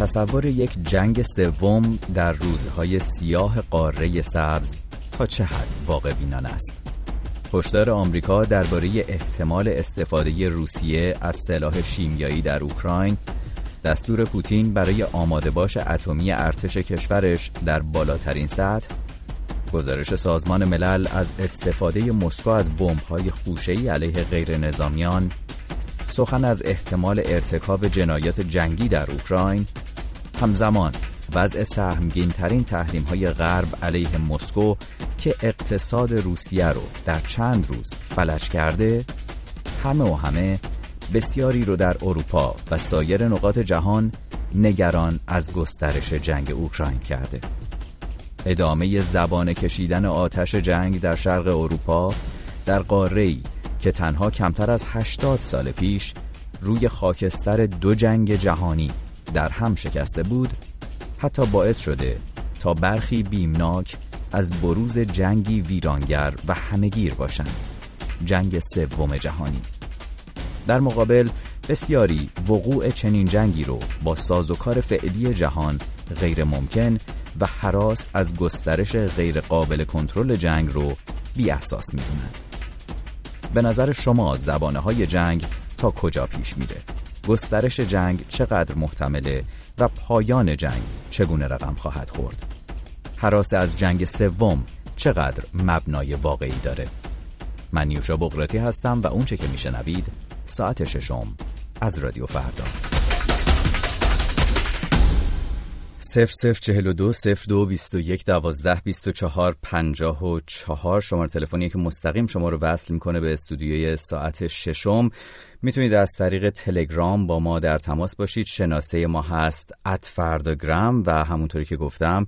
تصور یک جنگ سوم در روزهای سیاه قاره سبز تا چه حد واقع بینان است. هشدار آمریکا درباره احتمال استفاده روسیه از سلاح شیمیایی در اوکراین دستور پوتین برای آماده باش اتمی ارتش کشورش در بالاترین سطح گزارش سازمان ملل از استفاده مسکو از بمب‌های خوشه‌ای علیه غیر نظامیان سخن از احتمال ارتکاب جنایات جنگی در اوکراین همزمان. وضع سهمگین ترین تحریم های غرب علیه مسکو که اقتصاد روسیه رو در چند روز فلج کرده همه و همه بسیاری رو در اروپا و سایر نقاط جهان نگران از گسترش جنگ اوکراین کرده. ادامه زبان کشیدن آتش جنگ در شرق اروپا در قاره‌ای که تنها کمتر از 80 سال پیش روی خاکستر دو جنگ جهانی در هم شکسته بود حتی باعث شده تا برخی بیمناک از بروز جنگی ویرانگر و همگیر باشند. جنگ سوم جهانی. در مقابل بسیاری وقوع چنین جنگی رو با سازوکار فعلی جهان غیر ممکن و حراس از گسترش غیر قابل کنترل جنگ رو بی احساس می به نظر شما زبانه های جنگ تا کجا پیش میره؟ گسترش جنگ چقدر محتمله و پایان جنگ چگونه رقم خواهد خورد؟ حراس از جنگ سوم چقدر مبنای واقعی داره؟ من نیوشا بغراتی هستم و اونچه که میشنوید ساعت ششم از رادیو فردا صفر صفر چهل و دو صفر دو بیست و یک دوازده بیست و چهار پنجاه و چهار. شماره تلفنی که مستقیم شما رو وصل می‌کنه به استودیوی ساعت ششم. می‌تونید از طریق تلگرام با ما در تماس باشید. شناسه ما هست ات فرداگرام و همونطوری که گفتم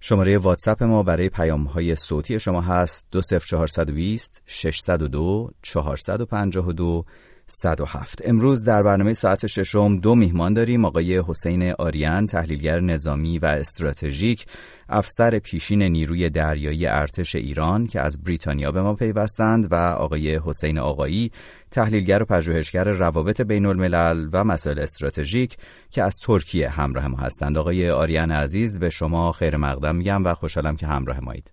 شماره واتساپ ما برای پیام های صوتی شما هست دو صفر چهارصد و بیست ششصد و دو چهارصد و پنجاه و دو. 107 امروز در برنامه ساعت ششم دو میهمان داریم. آقای حسین آریان تحلیلگر نظامی و استراتژیک افسر پیشین نیروی دریایی ارتش ایران که از بریتانیا به ما پیوستند و آقای حسین آقایی تحلیلگر و پژوهشگر روابط بین الملل و مسائل استراتژیک که از ترکیه همراه ما هستند. آقای آریان عزیز به شما خیر مقدم میگم و خوشحالم که همراه مایید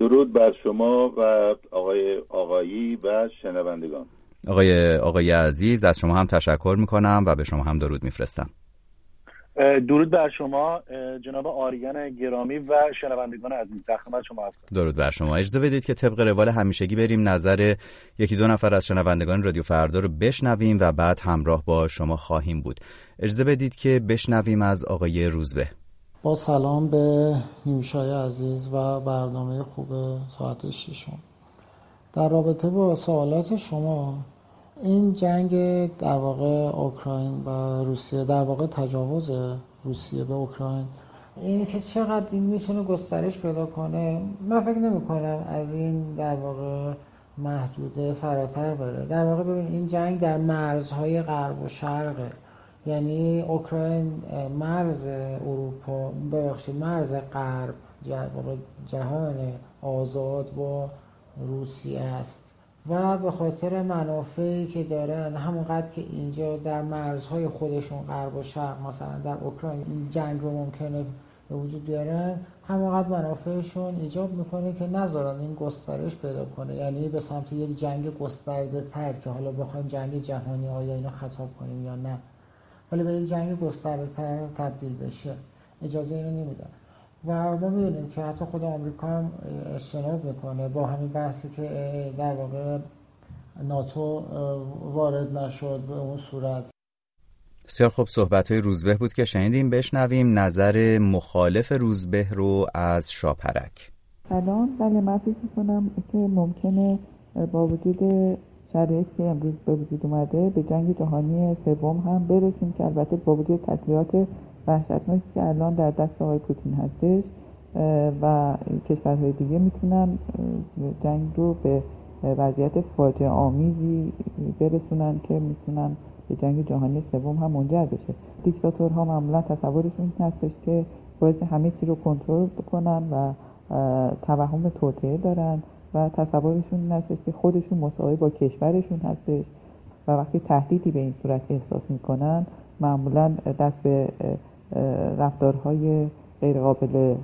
درود بر شما و آقای آقایی و شنوندگان. آقای آقای عزیز از شما هم تشکر می‌کنم و به شما هم درود میفرستم. درود بر شما جناب آریان گرامی و شنوندگان عزیز. خدمت شما هستم. درود بر شما. اجازه بدید که طبق روال همیشگی بریم نظر یکی دو نفر از شنوندگان رادیو فردا رو بشنویم و بعد همراه با شما خواهیم بود. اجازه بدید که بشنویم از آقای روزبه. با سلام به نیوشای عزیز و برنامه خوب ساعت ششم. در رابطه با سوالات شما این جنگ در واقع اوکراین و روسیه در واقع تجاوز روسیه به اوکراین این که چقدر این می‌تونه گسترش پیدا کنه؟ من فکر نمی کنم از این در واقع محدوده فراتر بره. در واقع ببین این جنگ در مرزهای غرب و شرقه. یعنی اوکراین مرز اروپا ببخشید مرز غرب جهان آزاد با روسیه است و به خاطر منافعی که دارن همونقدر که اینجا در مرزهای خودشون غرب و شرق مثلا در اوکراین این جنگ رو ممکنه به وجود بیارن همونقدر منافعشون ایجاب می‌کنه که نذارن این گسترش پیدا کنه. یعنی به سمت یک جنگ گسترده تر که حالا بخوایم جنگ جهانی آیا اینو خطاب کنیم یا نه. ولی به یک جنگ گسترده تر تبدیل بشه. اجازه اینو نمیدن و ما می‌دونیم که حتی خود آمریکا هم اجتناب می‌کنه با همین بحثی که در واقع ناتو وارد نشد به اون صورت. بسیار خوب صحبت های روزبه بود که شنیدیم. بشنویم نظر مخالف روزبه رو از شاپرک. سلام بله من فکر می‌کنم که ممکنه با وجود شرایطی که امروز به وجود اومده به جنگ جهانی سوم هم برسیم که البته با وجود تسلیحات وحشتناکی که الان در دست آقای پوتین هستش و کشورهای دیگه می‌تونن جنگ رو به وضعیت فاجعه آمیزی برسونن که می‌تونن به جنگ جهانی سوم هم منجر بشه. دیکتاتورها معمولا تصورشون هستش که باعث همه چی رو کنترل بکنن و توهم توطعه دارن و تصورشون این هستش که خودشون مساوی با کشورشون هستش و وقتی تهدیدی به این صورت احساس می‌کنن معمولا دست به رفتارهای غیرقابل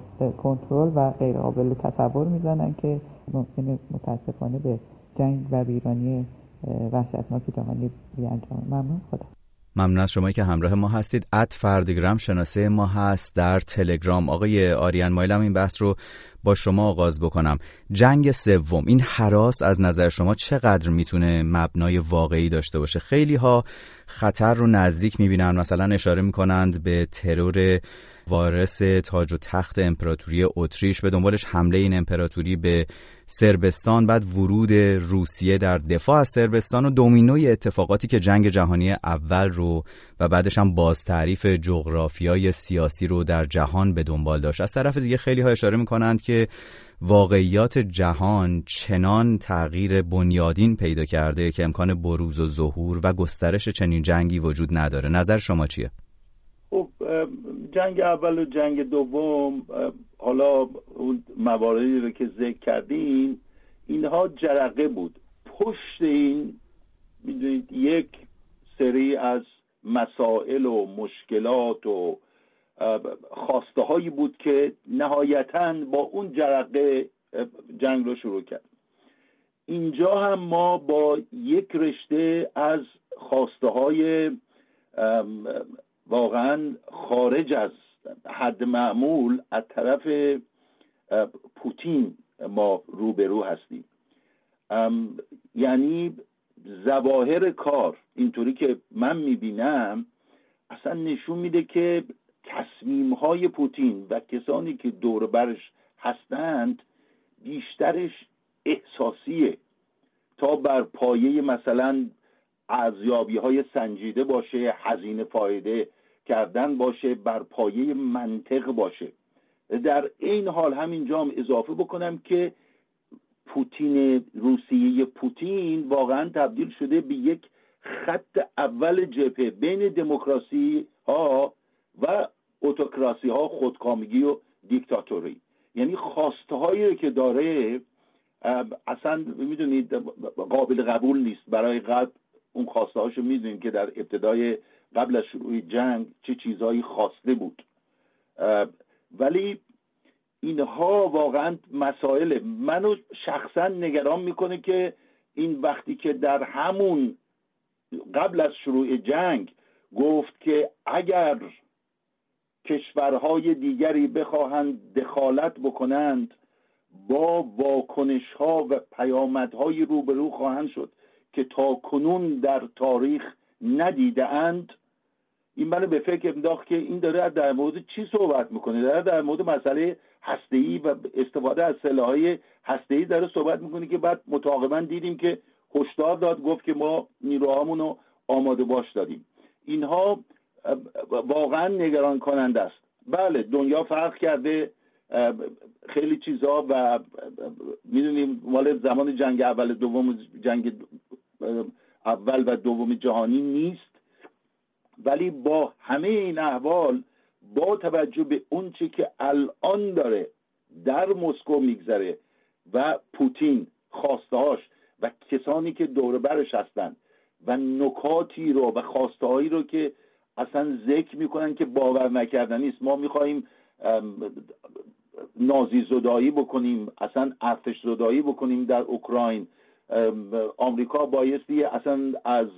کنترل و غیرقابل تصور می‌زنن که ممکنه متاسفانه به جنگ و ویرانی وحشتناک جهانی بیانجامه ممنون. خدا. ممنون از شما که همراه ما هستید. ات فردگرام شناسه ما هست در تلگرام. آقای آریان مایلم این بحث رو با شما آغاز بکنم. جنگ سوم این حراس از نظر شما چقدر می‌تونه مبنای واقعی داشته باشه؟ خیلی ها خطر رو نزدیک می‌بینن مثلا اشاره می‌کنند به ترور وارث تاج و تخت امپراتوری اتریش به دنبالش حمله این امپراتوری به سربستان بعد ورود روسیه در دفاع از سربستان و دومینوی اتفاقاتی که جنگ جهانی اول رو و بعدش هم باز تعریف جغرافیای سیاسی رو در جهان به دنبال داشت از طرف دیگه خیلی ها اشاره می‌کنند که واقعیات جهان چنان تغییر بنیادین پیدا کرده که امکان بروز و ظهور و گسترش چنین جنگی وجود نداره نظر شما چیه؟ جنگ اول و جنگ دوم حالا اون مواردی رو که ذکر کردیم اینها جرقه بود. پشت این می‌دونید یک سری از مسائل و مشکلات و خواسته هایی بود که نهایتا با اون جرقه جنگ رو شروع کرد. اینجا هم ما با یک رشته از خواسته های واقعا خارج از حد معمول از طرف پوتین ما روبرو هستیم. یعنی زواهر کار اینطوری که من می‌بینم اصلا نشون میده که تصمیم های پوتین و کسانی که دور برش هستند بیشترش احساسیه. تا بر پایه مثلا ارزیابی های سنجیده باشه هزینه فایده کردن باشه بر پایه منطق باشه. در این حال همینجا هم اضافه بکنم که پوتین روسیه پوتین واقعا تبدیل شده به یک خط اول جبهه بین دموکراسی ها و اوتوکراسی ها خودکامگی و دیکتاتوری. یعنی خواسته که داره اصلا می‌دونید قابل قبول نیست. برای قبل اون خواسته هاشو می‌دونید که در ابتدای قبل از شروع جنگ چه چیزهایی خواسته بود. ولی اینها واقعا مسائل منو شخصا نگران می‌کنه که این وقتی که در همون قبل از شروع جنگ گفت که اگر کشورهای دیگری بخواهند دخالت بکنند با واکنش ها و پیامدهای روبرو خواهند شد که تا کنون در تاریخ ندیده اند. این منو به فکر انداخت که این داره در مورد چی صحبت می‌کنه؟ داره در مورد مسئله هسته‌ای و استفاده از سلاحهای هسته‌ای داره صحبت می‌کنه که بعد متعاقبا دیدیم که هشدار داد گفت که ما نیروهامون رو آماده باش دادیم. اینها واقعا نگران کننده است. بله دنیا فرق کرده خیلی چیزها و می‌دونیم مال زمان جنگ اول دوم جنگ اول و دوم جهانی نیست. ولی با همه این احوال با توجه به اونچه که الان داره در مسکو میگذره و پوتین خواستهاش و کسانی که دور برش هستند و نکاتی رو و خواستهایی رو که اصلا ذکر می‌کنن که باور نکردنی است ما می‌خواهیم نازی زدایی بکنیم اصلا ارتش زدایی بکنیم در اوکراین. آمریکا بایستی اصلا از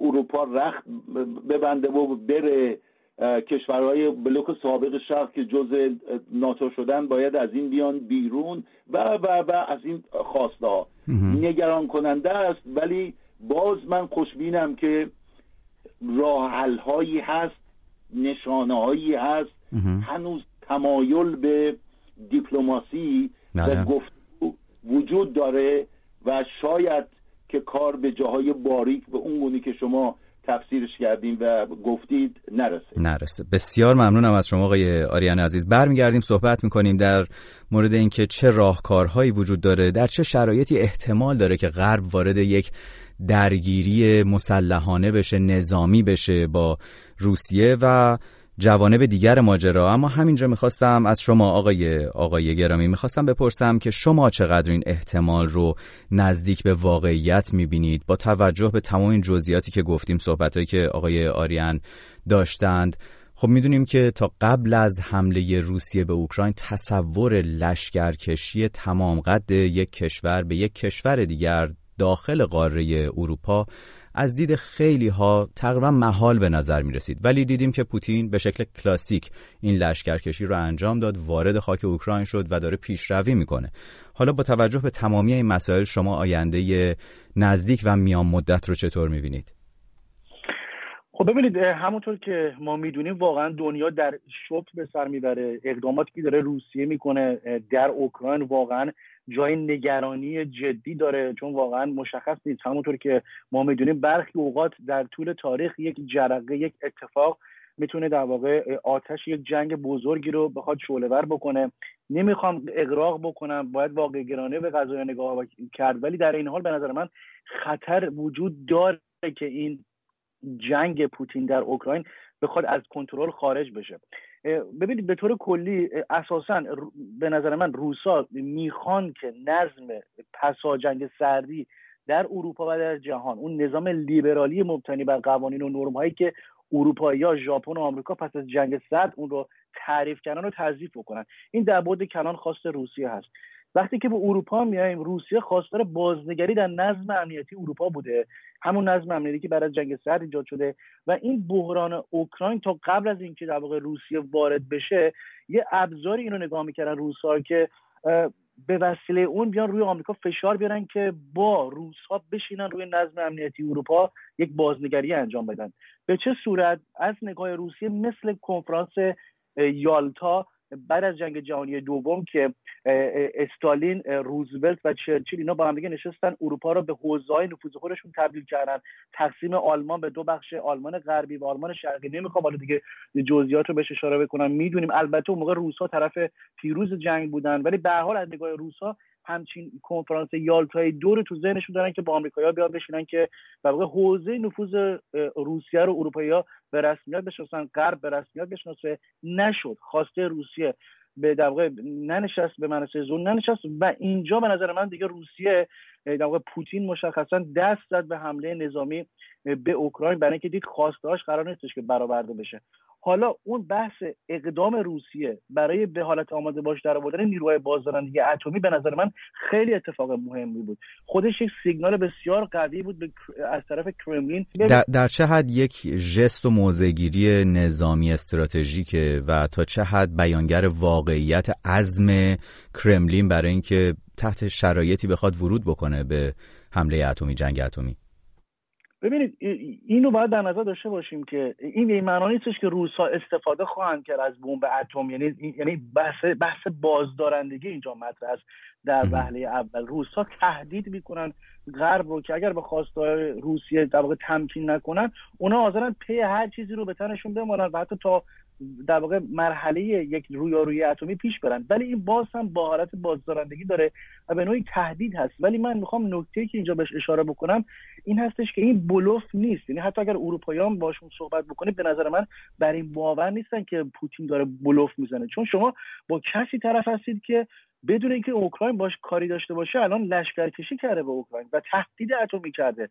اروپا رخت ببنده و بره کشورهای بلوک سابق شرق که جز ناتو شدن باید از این بیان بیرون و و و از این خواسته ها نگران کننده است ولی باز من خوشبینم که راه هایی هست نشانه هایی هست هنوز تمایل به دیپلماسی و بله. گفت وجود داره و شاید که کار به جاهای باریک به اون گونی که شما تفسیرش کردیم و گفتید نرسه. نرسه. بسیار ممنونم از شما آقای آریان عزیز. برمیگردیم صحبت می‌کنیم در مورد اینکه چه راهکارهایی وجود داره در چه شرایطی احتمال داره که غرب وارد یک درگیری مسلحانه بشه نظامی بشه با روسیه و جوانب دیگر ماجرا اما همینجا می‌خواستم از شما آقای آقای گرامی می‌خواستم بپرسم که شما چقدر این احتمال رو نزدیک به واقعیت می‌بینید؟ با توجه به تمام این جزئیاتی که گفتیم صحبتهایی که آقای آریان داشتند خب می‌دونیم که تا قبل از حمله روسیه به اوکراین تصور لشکرکشی تمام قد یک کشور به یک کشور دیگر داخل قاره اروپا از دید خیلی ها تقریبا محال به نظر می رسید ولی دیدیم که پوتین به شکل کلاسیک این لشکرکشی رو انجام داد وارد خاک اوکراین شد و داره پیشروی می‌کنه. حالا با توجه به تمامی این مسائل شما آینده نزدیک و میان مدت رو چطور می‌بینید؟ خب ببینید همونطور که ما می‌دونیم واقعا دنیا در شوک به سر می‌بره. اقداماتی که داره روسیه می‌کنه در اوکراین واقعا جای نگرانی جدی داره چون واقعا مشخص نیست. همونطور که ما می‌دونیم برخی اوقات در طول تاریخ یک جرقه یک اتفاق می‌تونه در واقع آتش یک جنگ بزرگی رو بخواد شعله بکنه. نمی‌خوام اقراق بکنم باید واقع گرانه به قضايا نگاه کرد. ولی در این حال به نظر من خطر وجود داره که این جنگ پوتین در اوکراین بخواد از کنترل خارج بشه. ببینید به طور کلی اساسا به نظر من روسا می‌خوان که نظم پسا جنگ سردی در اروپا و در جهان اون نظام لیبرالی مبتنی بر قوانین و نرم هایی که اروپایی ها ژاپن و آمریکا پس از جنگ سرد اون رو تعریف کردن و تضیف بکنن. این در بود کلان خواست روسیه هست. وقتی که به اروپا میایم روسیه خواستار بازنگری در نظم امنیتی اروپا بوده. همون نظم امنیتی که بعد از جنگ سرد ایجاد شده و این بحران اوکراین تا قبل از اینکه در واقع روسیه وارد بشه یه ابزاری اینو نگاه می‌کردن روسا که به وسیله اون بیان روی آمریکا فشار بیارن که با روسها بشینن روی نظم امنیتی اروپا یک بازنگری انجام بدن. به چه صورت؟ از نگاه روسیه مثل کنفرانس یالتا بعد از جنگ جهانی دوم که استالین روزولت و چرچیل اینا با هم دیگه نشستن اروپا رو به حوزه‌های نفوذ خودشون تبدیل کردن. تقسیم آلمان به دو بخش آلمان غربی و آلمان شرقی. نمی‌خوام حالا دیگه جزئیات رو بهش اشاره بکنم. می‌دونیم البته اون موقع روسا طرف پیروز جنگ بودن ولی به حال از نگاه روسا همچین کنفرانس یالتای دو رو تو ذهنشون دارن که با آمریکایی‌ها بیان بشینن که در واقع حوزه نفوذ روسیه رو اروپایی‌ها به رسمیت بشناسن غرب به رسمیت بشناسه. نشد. خواسته روسیه به در واقع ننشست به منصه زون ننشست و اینجا به نظر من دیگه روسیه در واقع پوتین مشخصا دست زد به حمله نظامی به اوکراین. برای اینکه دید خواستهاش قرار نیستش که برآورده بشه. حالا اون بحث اقدام روسیه برای به حالت آماده باش در آوردن نیروهای بازدارندگی اتمی به نظر من خیلی اتفاق مهمی بود. خودش یک سیگنال بسیار قوی بود از طرف کرملین. در, در چه حد یک ژست و موضعگیری نظامی استراتژیکه و تا چه حد بیانگر واقعیت عزم کرملین برای اینکه تحت شرایطی بخواد ورود بکنه به حمله اتمی جنگ اتمی؟ ببینید اینو باید در نظر داشته باشیم که این به معنا نیستش که روسا استفاده خواهند کرد از بمب اتم. یعنی یعنی بحث بحث بازدارندگی اینجا مطرح است. در وهله اول روسا تهدید می‌کنن غرب رو که اگر به خواستار روسیه در واقع تمکین نکنن اونا حاضرن پی هر چیزی رو به تنشون بمانن و حتی تا در واقع مرحله یک رویارویی اتمی پیش برن. ولی این باز هم با حالت بازدارندگی داره و به نوعی تهدید هست. ولی من می‌خوام نکته که اینجا بهش اشاره بکنم این هستش که این بلوف نیست. یعنی حتی اگر اروپاییان باشون صحبت بکنید به نظر من بر این باور نیستن که پوتین داره بلوف می‌زنه. چون شما با کسی طرف هستید که بدون اینکه اوکراین باش کاری داشته باشه الان لشکرکشی کرده به اوکراین و تهدید اتمی کرده.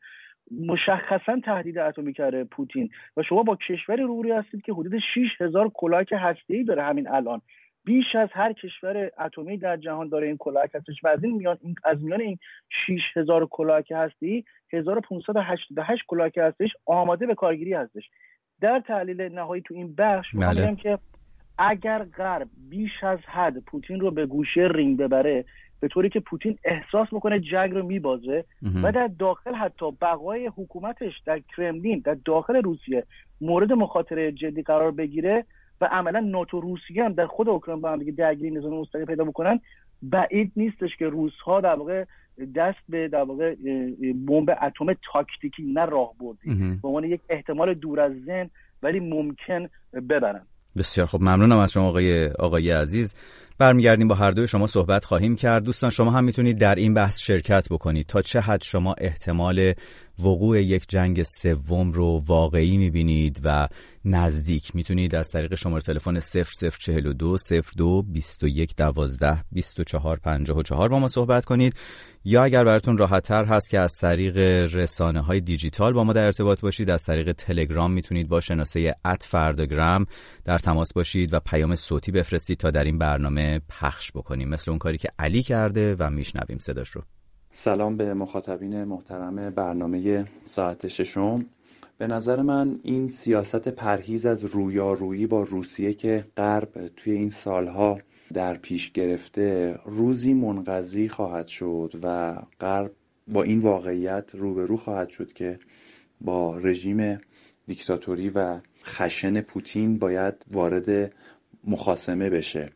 مشخصا تهدید اتمی کرده پوتین. و شما با کشوری روبروی هستید که حدود 6 هزار کلاهک هسته‌ای داره همین الان. بیش از هر کشور اتمی در جهان داره این کلاهک هستش. و از این میان از میان این 6 هزار کلاهک هسته‌ای 1588 کلاهک هسته‌ایش آماده به کارگیری هستش. در تحلیل نهایی تو این بخش بله. که اگر غرب بیش از حد پوتین رو به گوشه رینگ ببره به طوری که پوتین احساس بکنه جنگ رو میبازه و در داخل حتی بقای حکومتش در کرملین در داخل روسیه مورد مخاطره جدی قرار بگیره و عملا ناتو روسیه هم در خود اوکراین با هم دیگه درگیری نظام مستقیم پیدا بکنن. بعید نیستش که روزها در واقع دست به در واقع بمب اتم تاکتیکی نه راه بردی به عنوان یک احتمال دور از ذهن ولی ممکن ببرن. بسیار خب ممنونم از شما آقای آقای عزیز. برمیگردیم با هر دوی شما صحبت خواهیم کرد. دوستان شما هم می‌تونید در این بحث شرکت بکنید. تا چه حد شما احتمال وقوع یک جنگ سوم رو واقعی می‌بینید و نزدیک می‌تونید از طریق شماره تلفن 0042 02 21 12 24 54 با ما صحبت کنید. یا اگر براتون راحت تر هست که از طریق رسانه های دیجیتال با ما در ارتباط باشید از طریق تلگرام می‌تونید با شناسه ات فرداگرام در تماس باشید و پیام صوتی بفرستید تا در این برنامه پخش بکنیم. مثل اون کاری که علی کرده و میشنویم صداش رو. سلام به مخاطبین محترم برنامه ساعت ششم. به نظر من این سیاست پرهیز از رویارویی با روسیه که غرب توی این سالها در پیش گرفته روزی منقضی خواهد شد و غرب با این واقعیت روبرو خواهد شد که با رژیم دیکتاتوری و خشن پوتین باید وارد مخاسمه بشه.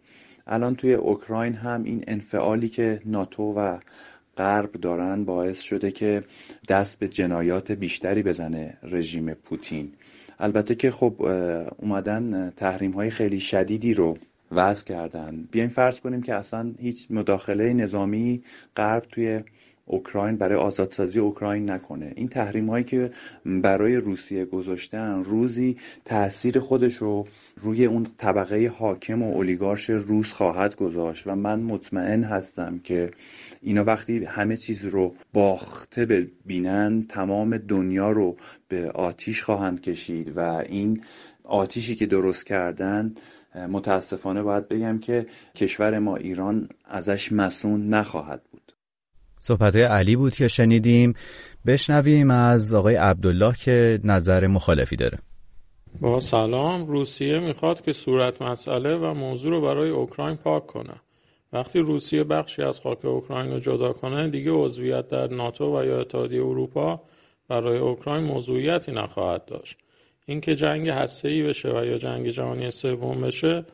الان توی اوکراین هم این انفعالی که ناتو و غرب دارن باعث شده که دست به جنایات بیشتری بزنه رژیم پوتین. البته که خب اومدن تحریم های خیلی شدیدی رو وضع کردن. بیاین فرض کنیم که اصلا هیچ مداخله نظامی غرب توی اوکراین برای آزادسازی اوکراین نکنه. این تحریم هایی که برای روسیه گذاشتن روزی تاثیر خودش رو روی اون طبقه حاکم و اولیگارش روس خواهد گذاشت و من مطمئن هستم که اینا وقتی همه چیز رو باخته ببینن تمام دنیا رو به آتیش خواهند کشید و این آتیشی که درست کردن متاسفانه باید بگم که کشور ما ایران ازش مسون نخواهد بود. صحبت علی بود که شنیدیم. بشنویم از آقای عبدالله که نظر مخالفی داره. با سلام. روسیه می‌خواد که صورت مسئله و موضوع رو برای اوکراین پاک کنه. وقتی روسیه بخشی از خاک اوکراین رو جدا کنه دیگه عضویت در ناتو و یا اتحادیه اروپا برای اوکراین موضوعیتی نخواهد داشت. اینکه جنگ هسته‌ای بشه و یا جنگ جهانی سوم بشه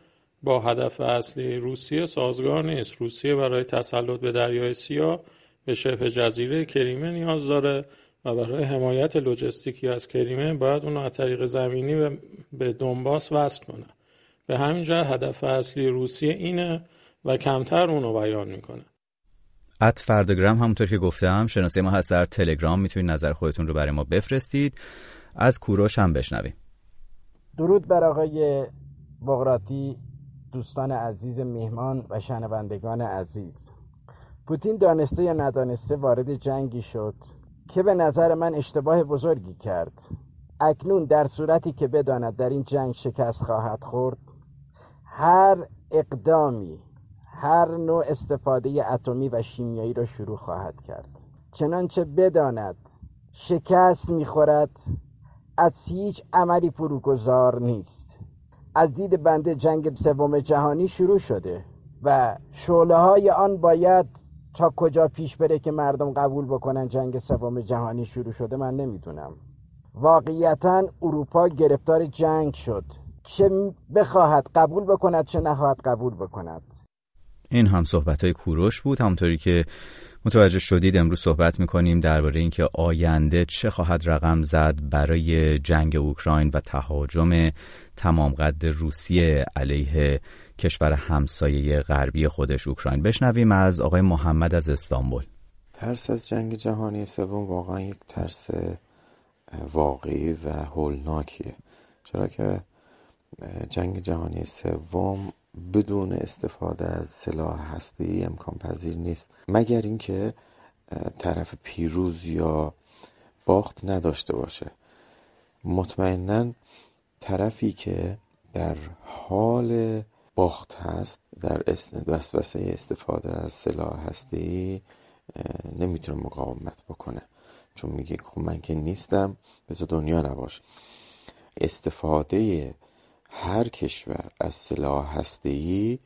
با هدف اصلی روسیه سازگار نیست. روسیه برای تسلط به دریای سیاه به شبه جزیره کریمه نیاز داره و برای حمایت لوجستیکی از کریمه باید اون از طریق زمینی به دنباس وصل کنه. به همین جهت هدف اصلی روسیه اینه و کمتر اونو بیان می‌کنه. ات فردگرام همونطور که گفتم شناسه ما هست در تلگرام. می‌تونید نظر خودتون رو برای ما بفرستید. از کوروش هم بشنویم. درود بر آقای بغراتی دوستان عزیز میهمان و شنوندگان عزیز. پوتین دانسته یا ندانسته وارد جنگی شد که به نظر من اشتباه بزرگی کرد. اکنون در صورتی که بداند در این جنگ شکست خواهد خورد هر اقدامی هر نوع استفاده اتمی و شیمیایی را شروع خواهد کرد. چنانچه بداند شکست می‌خورد از هیچ عملی فروگذار نیست. از دید بنده جنگ سوم جهانی شروع شده و شعله های آن باید تا کجا پیش بره که مردم قبول بکنن جنگ سوم جهانی شروع شده من نمی‌دونم. واقعیتا اروپا گرفتار جنگ شد. چه بخواهد قبول بکند چه نخواهد قبول بکند. این هم صحبت های کوروش بود. همونطوری که متوجه شدید امروز صحبت می‌کنیم درباره اینکه آینده چه خواهد رقم زد برای جنگ اوکراین و تهاجم تمام قد روسیه علیه کشور همسایه غربی خودش اوکراین. بشنویم از آقای محمد از استانبول. ترس از جنگ جهانی سوم واقعا یک ترس واقعی و هولناکیه. چرا که جنگ جهانی سوم بدون استفاده از سلاح هستی امکان پذیر نیست. مگر اینکه طرف پیروز یا باخت نداشته باشه. مطمئنا طرفی که در حال باخت هست در وسوسه استفاده از سلاح هستی نمی‌تونه مقاومت بکنه. چون میگه خب من که نیستم بذار دنیا نباشه استفاده هر کشور از سلاح هسته‌ای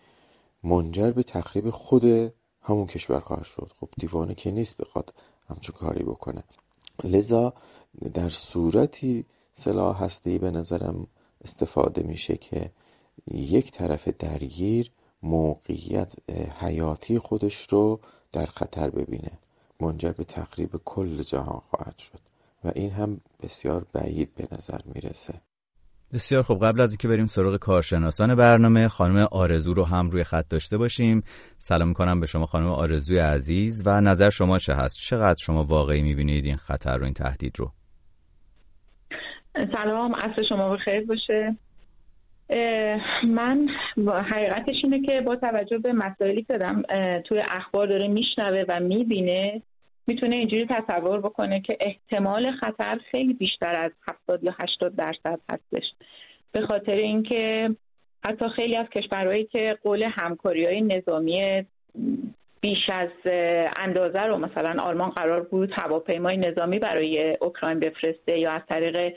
منجر به تخریب خود همون کشور خواهد شد. خب دیوانه که نیست بخواد همچون کاری بکنه. لذا در صورتی سلاح هسته‌ای به نظرم استفاده میشه که یک طرف درگیر موقعیت حیاتی خودش رو در خطر ببینه. منجر به تخریب کل جهان خواهد شد و این هم بسیار بعید به نظر می‌رسه. بسیار خب قبل از اینکه بریم سراغ کارشناسان برنامه خانم آرزو رو هم روی خط داشته باشیم. سلام می‌کنم به شما خانم آرزوی عزیز و نظر شما چه هست؟ چقدر شما واقعی می‌بینید این خطر رو این تهدید رو؟ سلام عصر شما بخیر باشه. من حقیقتش اینه که با توجه به مسائلی که دارم توی اخبار داره میشنوه و می‌بینه می‌تونه اینجوری تصور بکنه که احتمال خطر خیلی بیشتر از 70 یا 80 درصد هستش. به خاطر اینکه حتی خیلی از کشورهایی که قول همکاری های نظامی بیش از اندازه رو مثلا آلمان قرار بود هواپیمای نظامی برای اوکراین بفرسته یا از طریق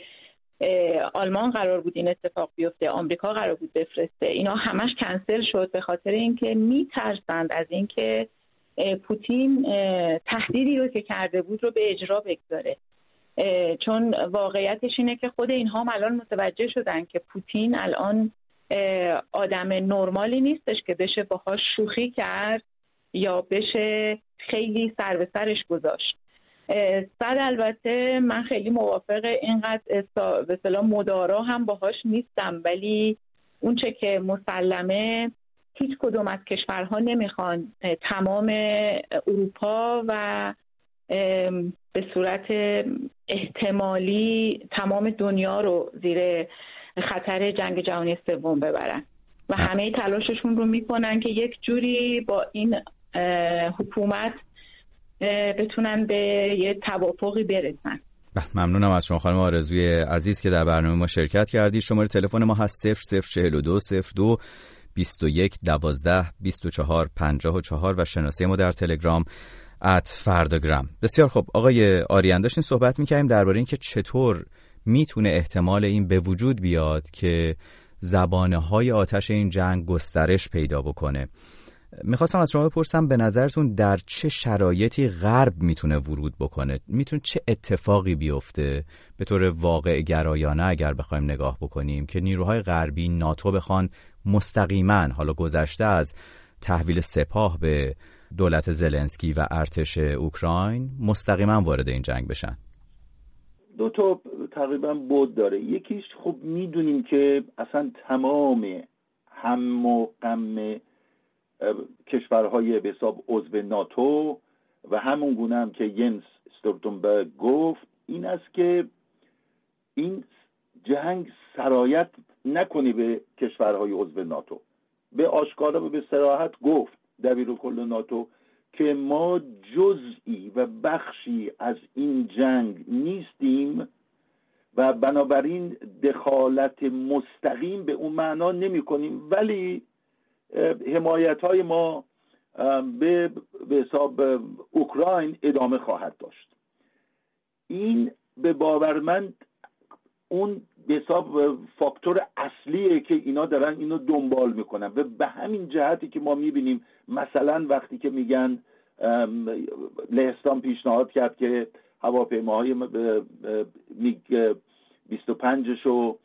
آلمان قرار بود این اتفاق بیفته آمریکا قرار بود بفرسته. اینا همش کنسل شد به خاطر اینکه میترسند از اینکه پوتین تهدیدی رو که کرده بود رو به اجرا بگذاره. چون واقعیتش اینه که خود اینها هم الان متوجه شدن که پوتین الان آدم نرمالی نیستش که بشه باهاش شوخی کرد یا بشه خیلی سر به سرش گذاشت. صد البته من خیلی موافق اینقدر به صلاح مدارا هم باهاش نیستم ولی اونچه که مسلمه هیچ کدوم از کشورها نمی‌خوان تمام اروپا و به صورت احتمالی تمام دنیا رو زیر خطر جنگ جهانی سوم ببرن. و همه تلاششون رو می‌کنن که یک جوری با این حکومت بتونن به یه توافقی برسن. ممنونم از شما خانم آرزوی عزیز که در برنامه ما شرکت کردید. شماره تلفن ما هست 0042 02 21 12 24 54 و شناسه ما در تلگرام ات فرداگرام بسیار خب آقای آریان داشتیم صحبت می‌کردیم درباره اینکه چطور می‌تونه احتمال این به وجود بیاد که زبانه های آتش این جنگ گسترش پیدا بکنه. می‌خواستم از شما بپرسم به نظرتون در چه شرایطی غرب می‌تونه ورود بکنه؟ می‌تونه چه اتفاقی بیفته؟ به طور واقع گرایانه اگر بخوایم نگاه بکنیم که نیروهای غربی ناتو بخوان مستقیما حالا گذشته از تحویل سپاه به دولت زلنسکی و ارتش اوکراین مستقیما وارد این جنگ بشن. دو تا تقریبا بود داره. یکیش خب می‌دونیم که اصلا تمام هم و غم کشورهای به حساب عضو ناتو و همون گونه هم که ینس استولتنبرگ گفت این است که این جنگ سرایت نکنی به کشورهای عضو ناتو. به آشکارا و به سراحت گفت دبیر کل ناتو که ما جزئی و بخشی از این جنگ نیستیم و بنابراین دخالت مستقیم به اون معنا نمی کنیم. ولی حمایت های ما به حساب اوکراین ادامه خواهد داشت. این به باور من اون به حساب فاکتور اصلیه که اینا دارن اینو دنبال می‌کنن و به همین جهتی که ما می‌بینیم مثلا وقتی که میگن لهستان پیشنهاد کرد که هواپیماهای میگ 25 رو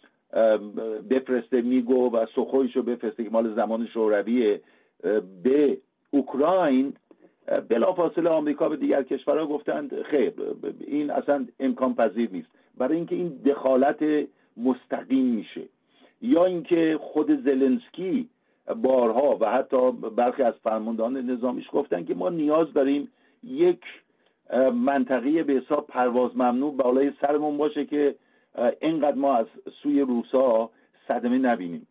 بفرسته میگو و سخویش رو بفرسته که مال زمان شورویه. به اوکراین بلافاصله آمریکا به دیگر کشورها گفتند خیر این اصلا امکان پذیر نیست. برای اینکه این دخالت مستقیم میشه. یا اینکه خود زلنسکی بارها و حتی برخی از فرماندهان نظامیش گفتن که ما نیاز داریم یک منطقه به حساب پرواز ممنوع بالای سرمون باشه که اینقدر ما از سوی روسا صدمه نبینیم.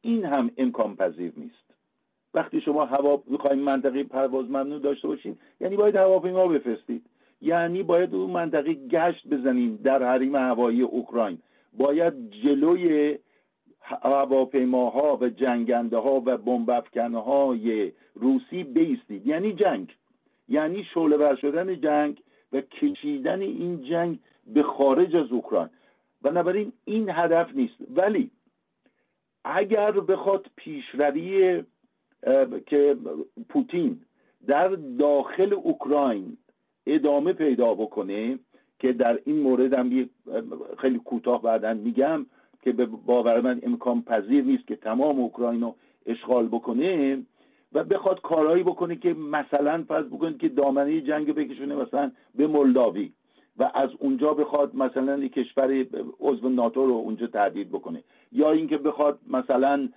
این هم امکان پذیر نیست. وقتی شما هوا می‌خوایم منطقه پرواز ممنوع داشته باشین یعنی باید هواپیما بفرستید. یعنی باید اون منطقه گشت بزنیم در حریم هوایی اوکراین. باید جلوی هواپیماها و جنگنده ها و بمب های روسی بیستید. یعنی جنگ. یعنی شعله شدن جنگ و کشیدن این جنگ به خارج از اوکراین. بنابراین این هدف نیست. ولی اگر بخواد پیشروی که پوتین در داخل اوکراین ادامه پیدا بکنه که در این مورد هم خیلی کوتاه بعدا میگم که به باور من امکان پذیر نیست که تمام اوکراین رو اشغال بکنه و بخواد کارهایی بکنه که مثلا فرض بکنید که دامنه جنگ بکشونه مثلا به مولداوی. و از اونجا بخواد مثلا یک کشور عضو ناتو رو اونجا تهدید بکنه. یا اینکه بخواد مثلا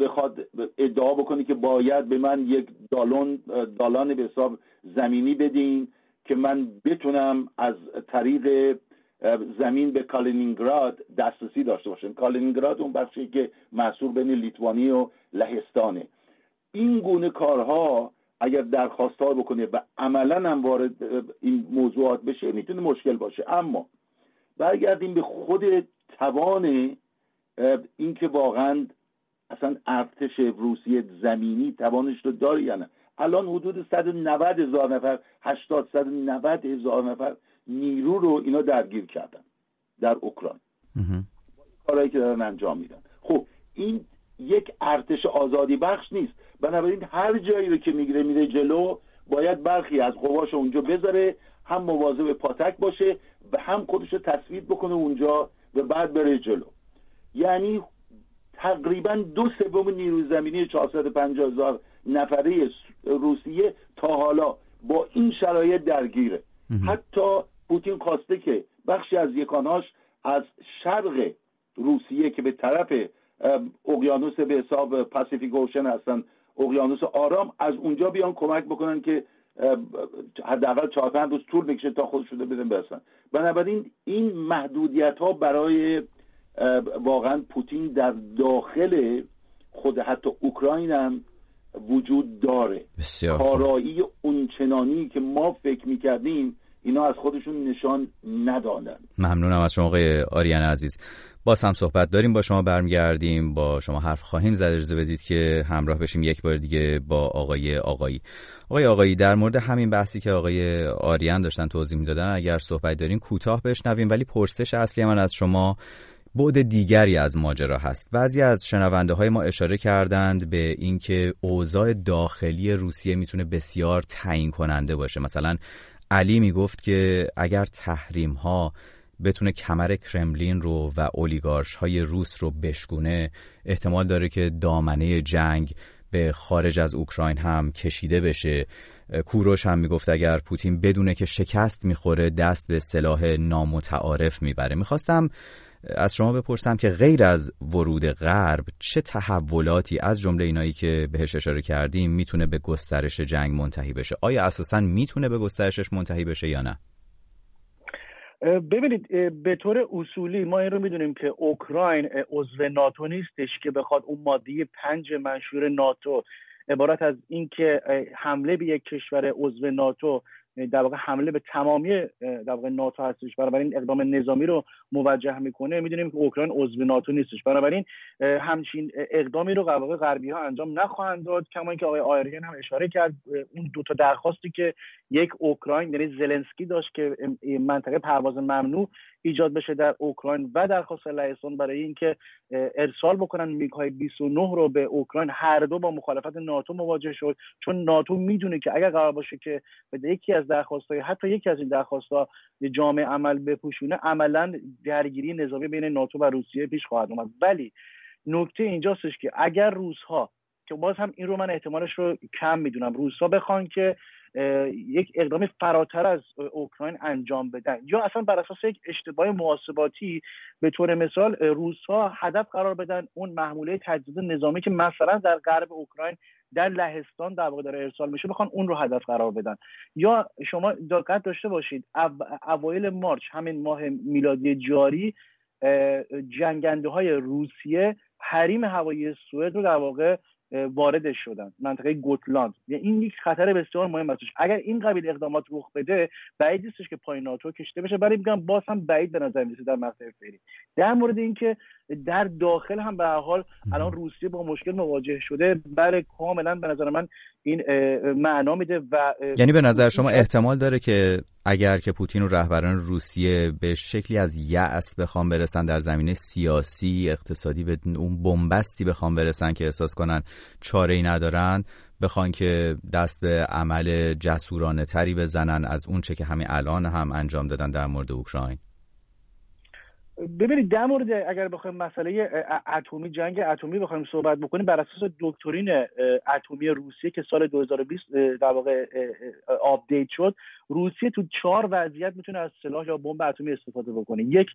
بخواد ادعا بکنه که باید به من یک دالون دالان به حساب زمینی بدین که من بتونم از طریق زمین به کالینینگراد دسترسی داشته باشم. کالینینگراد اون بخشی که محصول بین لیتوانی و لهستانه. این گونه کارها اگر درخواست بکنه و عملا هم وارد این موضوعات بشه می‌تونه مشکل باشه. اما برگردیم به خود توان اینکه واقعا اصلا ارتش روسیه زمینی توانش رو داره یا نه. الان حدود 190 هزار نفر 80 190 هزار نفر نیرو رو اینا درگیر کردن در اوکراین. کارهایی که دارن انجام میدن. خب این یک ارتش آزادی بخش نیست. بنابراین هر جایی رو که می‌گیره میره جلو باید برخی از قواش اونجا بذاره هم مواظب پاتک باشه و هم خودش رو تصویر بکنه اونجا و بعد بره جلو. یعنی تقریبا دو سوم نیروی زمینی 450 هزار نفره روسیه تا حالا با این شرایط درگیره حتی پوتین خواسته که بخشی از یکانهاش از شرق روسیه که به طرف اقیانوس به حساب پاسیفیک اوشن هستن. اقیانوس آرام از اونجا بیان کمک بکنن که حداقل چهار پنج روز طول می‌کشه تا خودش شده بدن برسن. بنابراین این محدودیت ها برای واقعا پوتین در داخل خود حتی اوکراین هم وجود داره. کارایی اونچنانی که ما فکر می‌کردیم اینا از خودشون نشان ندادن. ممنونم از شما آقای آریان عزیز. باز هم صحبت داریم با شما برمیگردیم با شما حرف خواهیم زد. اجازه بدید که همراه بشیم یک بار دیگه با آقای آقایی. آقای آقایی در مورد همین بحثی که آقای آریان داشتن توضیح می‌دادن اگر صحبت دارین کوتاه بشنویم ولی پرسش اصلی من از شما بعد دیگری از ماجرا هست. بعضی از شنونده های ما اشاره کردند به اینکه اوضاع داخلی روسیه می‌تونه بسیار تعیین کننده باشه. مثلا علی می‌گفت که اگر تحریم ها بتونه کمر کرملین رو و اولیگارش های روس رو بشکونه احتمال داره که دامنه جنگ به خارج از اوکراین هم کشیده بشه. کوروش هم می‌گفت اگر پوتین بدونه که شکست می‌خوره دست به سلاح نامتعارف می‌بره. می‌خواستم از شما بپرسم که غیر از ورود غرب چه تحولاتی از جمله اینایی که بهش اشاره کردیم می‌تونه به گسترش جنگ منتهی بشه؟ آیا اساسا می‌تونه به گسترشش منتهی بشه یا نه؟ ببینید به طور اصولی ما این رو می‌دونیم که اوکراین عضو ناتو نیستش که بخواد اون ماده پنج منشور ناتو عبارت از اینکه حمله به یک کشور عضو ناتو در واقع حمله به تمامی در واقع ناتو هستش. بنابراین اقدام نظامی رو موجه می‌کنه. می‌دونیم که اوکراین عضو ناتو نیستش. بنابراین همچین اقدامی رو در واقع غربی ها انجام نخواهند داد. کما اینکه آقای آیرین هم اشاره کرد اون دو تا درخواستی که یک اوکراین یعنی زلنسکی داشت که منطقه پرواز ممنوع ایجاد بشه در اوکراین و درخواست لهستان برای اینکه ارسال بکنن میگ های 29 رو به اوکراین. هر دو با مخالفت ناتو مواجه شد. چون ناتو می‌دونه که اگر قرار باشه که به یکی از درخواست های حتی یکی از این درخواست ها جامعه عمل بپوشونه عملا درگیری نظامی بین ناتو و روسیه پیش خواهد اومد. ولی نکته اینجاستش که اگر روزها که باز هم این رو من احتمالش رو کم می‌دونم روزها بخوان که یک اقدام فراتر از اوکراین انجام بدن یا اصلا بر اساس یک اشتباه محاسباتی به طور مثال روسها هدف قرار بدن اون محموله تجدید نظامی که مثلا در غرب اوکراین در لهستان در واقع داره ارسال میشه بخوان اون رو هدف قرار بدن. یا شما دقت داشته باشید اوایل مارچ همین ماه میلادی جاری جنگنده های روسیه حریم هوایی سوئد رو در واقع واردش شدن منطقه گوتلاند. یعنی این یک خطر بسیار مهم هستش اگر این قبیل اقدامات رخ بده بعید نیستش که پای کشته بشه. برای میگم باز هم بعید به نظر می‌رسه در مقطع فعلی. در مورد اینکه در داخل هم به حال الان روسیه با مشکل مواجه شده. بله کاملا به نظر من این معنا میده و یعنی به نظر شما احتمال داره که اگر که پوتین و رهبران روسیه به شکلی از یأس بخوام برسن در زمینه سیاسی اقتصادی به اون بنبستی بخوام برسن که احساس کنن چاره ای ندارن بخوان که دست به عمل جسورانه تری بزنن از اون چه که همین الان هم انجام دادن در مورد اوکراین. ببینید در مورد اگر بخوایم مسئله اتمی جنگ اتمی بخوایم صحبت بکنیم بر اساس دکترین اتمی روسیه که سال 2020 در واقع update شد روسیه تو چهار وضعیت می‌تونه از سلاح یا بمب اتمی استفاده بکنه. یک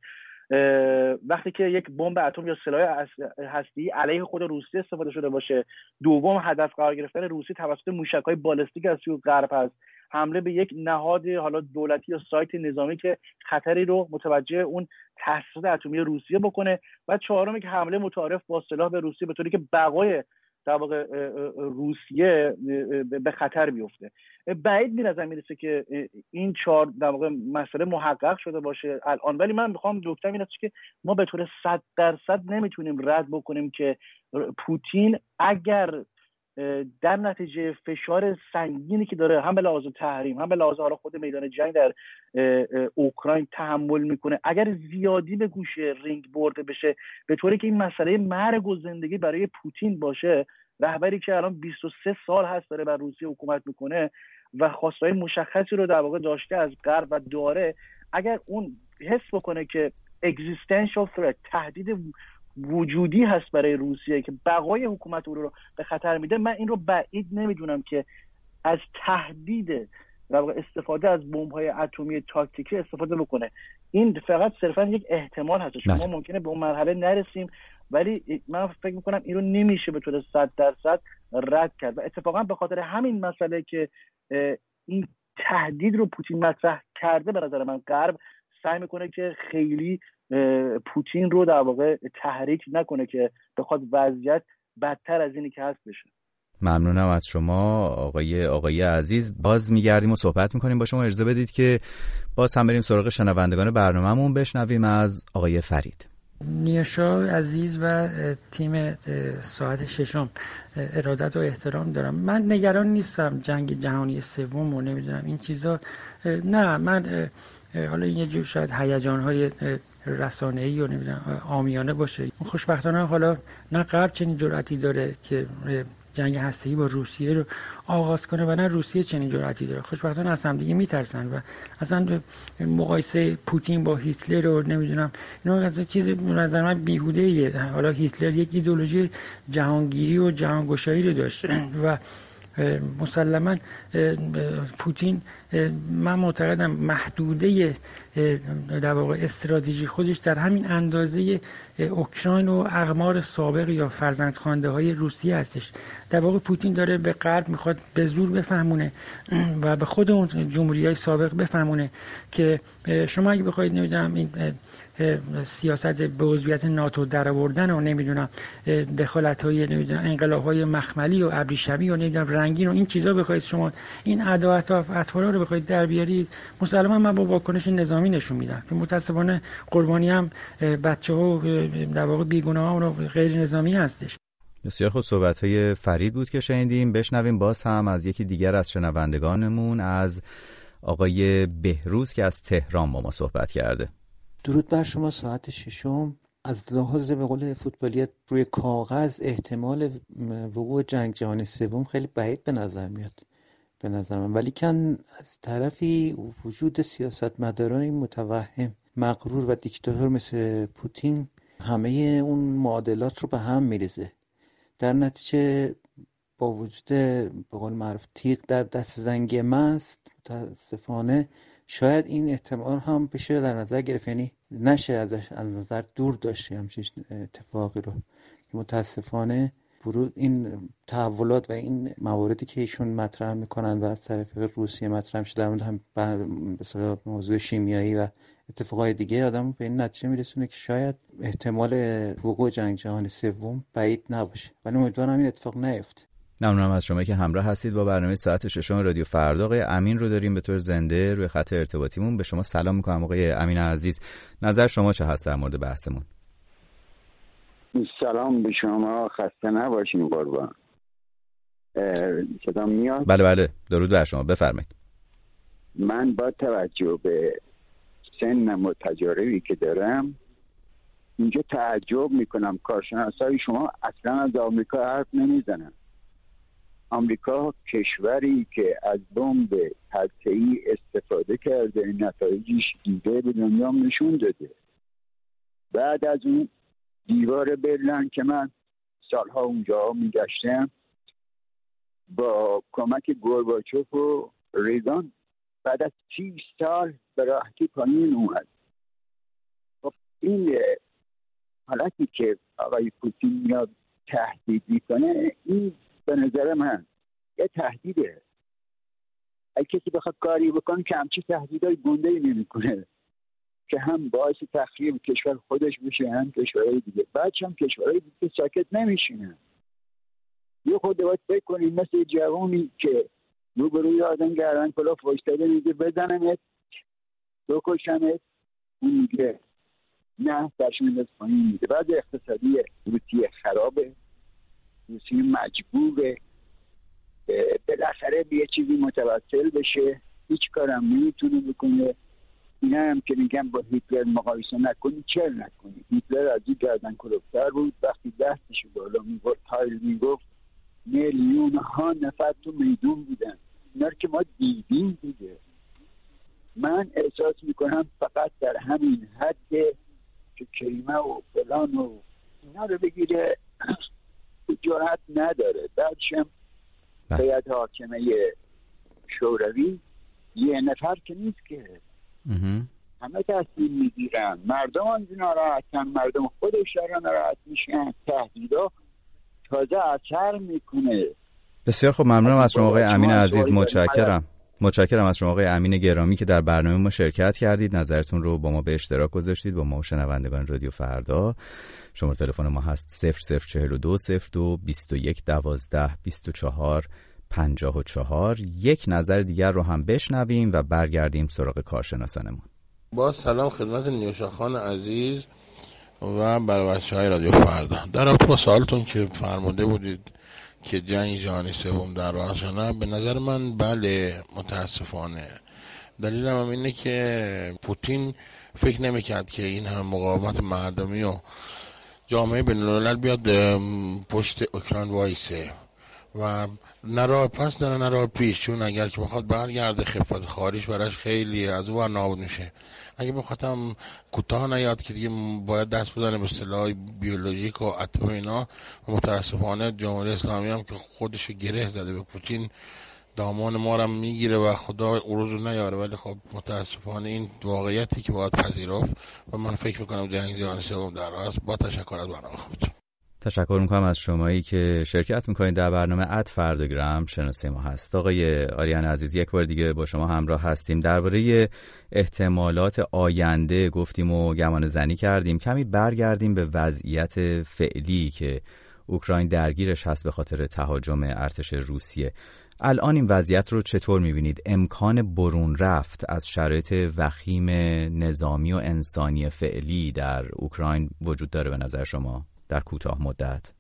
وقتی که یک بمب اتم یا سلاح هسته‌ای علیه خود روسیه استفاده شده باشه. دوم هدف قرار گرفتن روسیه توسط موشک بالستیک از سوی غرب هست. حمله به یک نهاد حالا دولتی یا سایت نظامی که خطری رو متوجه اون تاسیسات اتمی روسیه بکنه و چهارمی که حمله متعارف با سلاح به روسیه به طوری که بقای در واقع روسیه به خطر بیفته. بعید می نظر می‌رسه که این چهار در واقع مسئله محقق شده باشه الان. ولی من می‌خوام دکتر این که ما به طور صد درصد نمی‌تونیم رد بکنیم که پوتین اگر در نتیجه فشار سنگینی که داره هم به لحاظ تحریم هم به لحاظ حالا خود میدان جنگ در اوکراین تحمل می‌کنه. اگر زیادی به گوش رینگ برده بشه به طوری که این مسئله مرگ و زندگی برای پوتین باشه رهبری که الان 23 سال هست داره بر روسیه حکومت می‌کنه و خواستهای مشخصی رو در واقع داشته از غرب و داره اگر اون حس بکنه که existential threat تهدید وجودی هست برای روسیه که بقای حکومت او رو به خطر میده من این رو بعید نمی‌دونم که از تهدید و استفاده از بمب های اتمی تاکتیکی استفاده بکنه. این فقط صرفا یک احتمال هست. شما بله. ممکنه به اون مرحله نرسیم ولی من فکر می‌کنم این رو نمیشه به طور صد درصد رد کرد. و اتفاقا به خاطر همین مسئله که این تهدید رو پوتین مطرح کرده به نظر من غرب سعی می‌کنه که خیلی پوتین رو در واقع تحریک نکنه که بخواد وضعیت بدتر از اینی که هست بشه. ممنونم از شما آقای آقای عزیز. باز میگردیم و صحبت می‌کنیم. با شما اجازه بدید که باز هم بریم سراغ شنوندگان برنامهمون. بشنویم از آقای فرید. نیاشا عزیز و تیم ساعت ششم. ارادت و احترام دارم. من نگران نیستم جنگ جهانی سوم و نمی‌دونم این چیزا. نه من حالا این یه جور شاید هیجان های رسانه ای و آمیانه باشه خوشبختانه حالا نه غرب چنین جرأتی داره که جنگ هسته‌ای با روسیه رو آغاز کنه و نه روسیه چنین جرأتی داره خوشبختانه از هم دیگه میترسن و اصلا مقایسه پوتین با هیتلر رو نمی‌دونم اینا از چیز نظر من بیهوده ایه. حالا هیتلر یک ایدولوژی جهانگیری و جهانگشایی رو داشت و مسلما پوتین من معتقدم محدوده در واقع استراتژی خودش در همین اندازه اوکراین و اقمار سابق یا فرزندخوانده های روسیه هستش. در واقع پوتین داره به غرب می‌خواد به زور بفهمونه و به خود اون جمهوری های سابق بفهمونه که شما اگه بخواید نمی‌دونم این سیاست به عضویت ناتو در آوردن و نمی‌دونم دخالت های نمی‌دونم انقلاب های مخملی و ابریشمی و نمی‌دونم رنگین و این چیزا بخواید شما این ادوات و اطفال رو بخواید در بیارید. مسلما من با واکنش نظامی نشون میدم که متاسفانه قربانی هم بچه ها در واقع بیگناه و غیر نظامی هستش. بسیار خوب صحبت های فرید بود که شنیدیم. بشنویم باز هم از یکی دیگر از شنوندگانمون از آقای بهروز که از تهران با ما صحبت کرده. درود بر شما ساعت ششم. از لحاظ به قول فوتبالیت روی کاغذ احتمال وقوع جنگ جهانی سوم خیلی بعید به نظر میاد. به نظر من. ولی کن از طرفی وجود سیاستمداران متوهم مغرور و دیکتاتور مثل پوتین همه اون معادلات رو به هم میریزه. در نتیجه با وجود به قول معروف تیغ در دست زنگ مست متاسفانه شاید این احتمال هم بشه در نظر گرفت یعنی نشه ازش از نظر دور داشته همچین اتفاقی رو. متاسفانه برود این تحولات و این مواردی که ایشون مطرح می‌کنن و از طرف روسیه مطرح شده هم به موضوع شیمیایی و اتفاقای دیگه آدم به این نتیجه میرسونه که شاید احتمال وقوع جنگ جهانی سوم بعید نباشه. ولی امیدوارم این اتفاق نیفته. ممنونم از شما که همراه هستید با برنامه ساعت ششم رادیو فردا. آقای امین رو داریم به طور زنده روی خط ارتباطیمون. به شما سلام می‌کنم آقای امین عزیز. نظر شما چه هست در مورد بحثمون؟ سلام به شما. خسته نباشین قربان. صدا میاد؟ بله بله. درود بر شما. بفرمایید. من با توجه به سنم و تجاربی که دارم اینجا تعجب می‌کنم. کارشناسای شما اصلا از آمریکا حرف نمی‌زنن. آمریکا کشوری که از بمب ای استفاده کرده نتایجش دیده به دنیا نشون داده. بعد از اون دیوار برلن که من سالها اونجا میگشتم با کمک گورباچوف و ریگان بعد از سی سال به راحتی پایین اومد. خب این حالتی که آقای پوتین میاد تهدید می‌کنه این به نظر من یه تهدیده. اگه کسی بخواد کاری بکنه که همچی تهدیدهای گنده ای نمی‌کنه. که هم باعث تخریب کشور خودش بشه هم کشورهای دیگه. بعد هم کشورهای دیگه ساکت نمیشینه یه خود باید فکر کنیم مثل جوانی که روبروی آدم گردن کلاف وایستاده میگه بزنمت بکشمت. اون میگه نه برش مینداز پایین میده بعد اقتصادی روسیه خرابه. روسیه مجبوره بالاخره به یه چیزی متوسل بشه. هیچ کارم نمی‌تونه بکنه. اینا هم که میگم با هیتلر مقایسه نکنی چرا نکنی؟ هیتلر از این گردن کلوفتر بود. وقتی دستش بالا می‌گفت تایل می‌گفت میلیون ها نفر تو میدون بودن. اینا که ما دیدیم دیگه. من احساس می‌کنم فقط در همین حد که کریمه و فلان و اینا رو بگیره. جرأت نداره. بعدشم بله. حاکمه شوروی یه نفر که نیست که. همه تصمیم می‌گیرن. مردم از ناراحتن. مردم خودش دارن ناراحت میشن. تهدیدا تازه اثر می‌کنه. بسیار خوب. ممنونم از شما آقای امین عزیز. متشکرم. متشکرم از شما آقای امین گرامی که در برنامه ما شرکت کردید. نظرتون رو با ما به اشتراک گذاشتید با ما شنوندگان رادیو فردا. شماره تلفن ما هست 0042 02 21 12 24 54 یک نظر دیگر رو هم بشنویم و برگردیم سراغ کارشناسانمون. با سلام خدمت نیوشاخان عزیز و بر بچه های رادیو فردا. در رابطه با سالتون که فرموده بودید که جنگ جهانی سوم در راه به نظر من بله متاسفانه. دلیلم هم اینه که پوتین فکر نمی‌کرد که این هم مقاومت مردمی و جامعه بین بیاد پشت اوکراین وایسه. و نراه پس داره نراه پیش چون اگر که بخواد برگرده خفت خارج براش خیلی از او نابود میشه. اگه بخواد هم کوتاه نیاد که دیگه باید دست بزنه به سلاح بیولوژیک و اتم اینا. و متاسفانه جمهوری اسلامی هم که خودش گره زده به پوتین دامان ما رو می‌گیره و خدا رو نیاره. ولی خب متاسفانه این واقعیتی که باید پذیرفت و من فکر می‌کنم جنگ جهانی سوم در با تشکر از برنامه خودتون. تشکر می‌کنم از شمایی که شرکت می‌کنید در برنامه اد فردگرام شناسه ما هست. آقای آریان عزیز یک بار دیگه با شما همراه هستیم. درباره احتمالات آینده گفتیم و گمان زنی کردیم. کمی برگردیم به وضعیت فعلی که اوکراین درگیرش هست به خاطر تهاجم ارتش روسیه. الان این وضعیت رو چطور می‌بینید؟ امکان برون رفت از شرایط وخیم نظامی و انسانی فعلی در اوکراین وجود داره به نظر شما؟ در کوتاه مدت.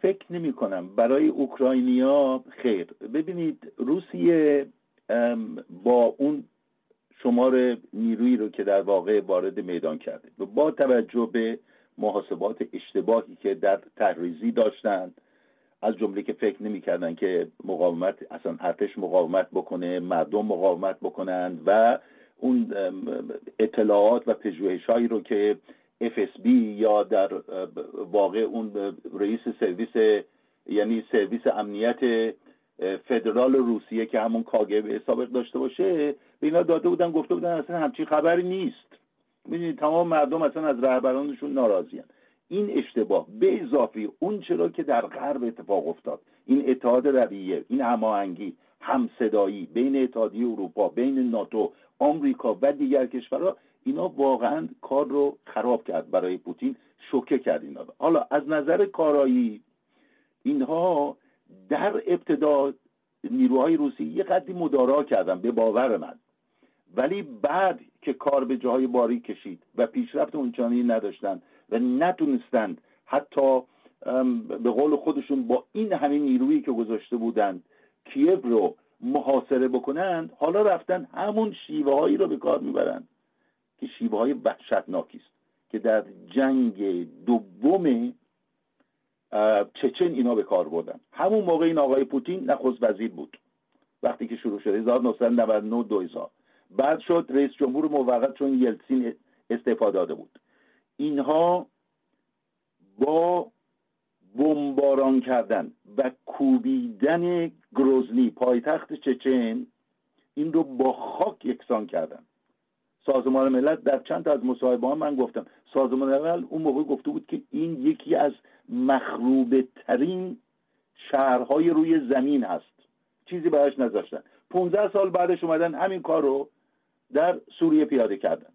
فکر نمی کنم. برای اوکراینیا خیر. ببینید روسیه با اون شمار نیرویی رو که در واقع وارد میدان کرده با توجه به محاسبات اشتباهی که در تحریزی داشتند از جمله که فکر نمی‌کردن که مقاومت اصلا ارتش مقاومت بکنه مردم مقاومت بکنند و اون اطلاعات و پژوهش هایی رو که FSB یا در واقع اون رئیس سرویس یعنی سرویس امنیت فدرال روسیه که همون کاگب سابق داشته باشه به اینا داده بودن گفته بودن اصلا همچین خبری نیست. می‌دونید تمام مردم اصلا از رهبرانشون ناراضیان این اشتباه به اضافه اون چرا که در غرب اتفاق افتاد. این اتحاد رویه این هماهنگی همصدایی بین اتحادیه اروپا بین ناتو آمریکا و دیگر کشورها اینا واقعا کار رو خراب کرد برای پوتین شوکه کرد اینا حالا از نظر کارایی اینها در ابتدا نیروهای روسی یه قدری مدارا کردن به باور من. ولی بعد که کار به جاهای باری کشید و پیشرفت اونچانی نداشتن و نتونستند حتی به قول خودشون با این همین نیرویی که گذاشته بودند کیف رو محاصره بکنند حالا رفتن همون شیوه هایی رو به کار می‌برند که شیوه های وحشتناکی است که در جنگ دوم چچن اینا به کار بردن. همون موقع این آقای پوتین نخست وزیر بود. وقتی که شروع شد 1999 2000 بعد شد رئیس جمهور موقت چون یلتسین استعفا داده بود. اینها با بمباران کردن و کوبیدن گروزنی پایتخت چچن این رو با خاک یکسان کردن. سازمان ملل در چند تا از مصاحبه ها من گفتم. سازمان ملل اون موقع گفته بود که این یکی از مخروبه ترین شهرهای روی زمین هست. چیزی براش نذاشتن. 15 سال بعدش اومدن همین کار رو در سوریه پیاده کردن.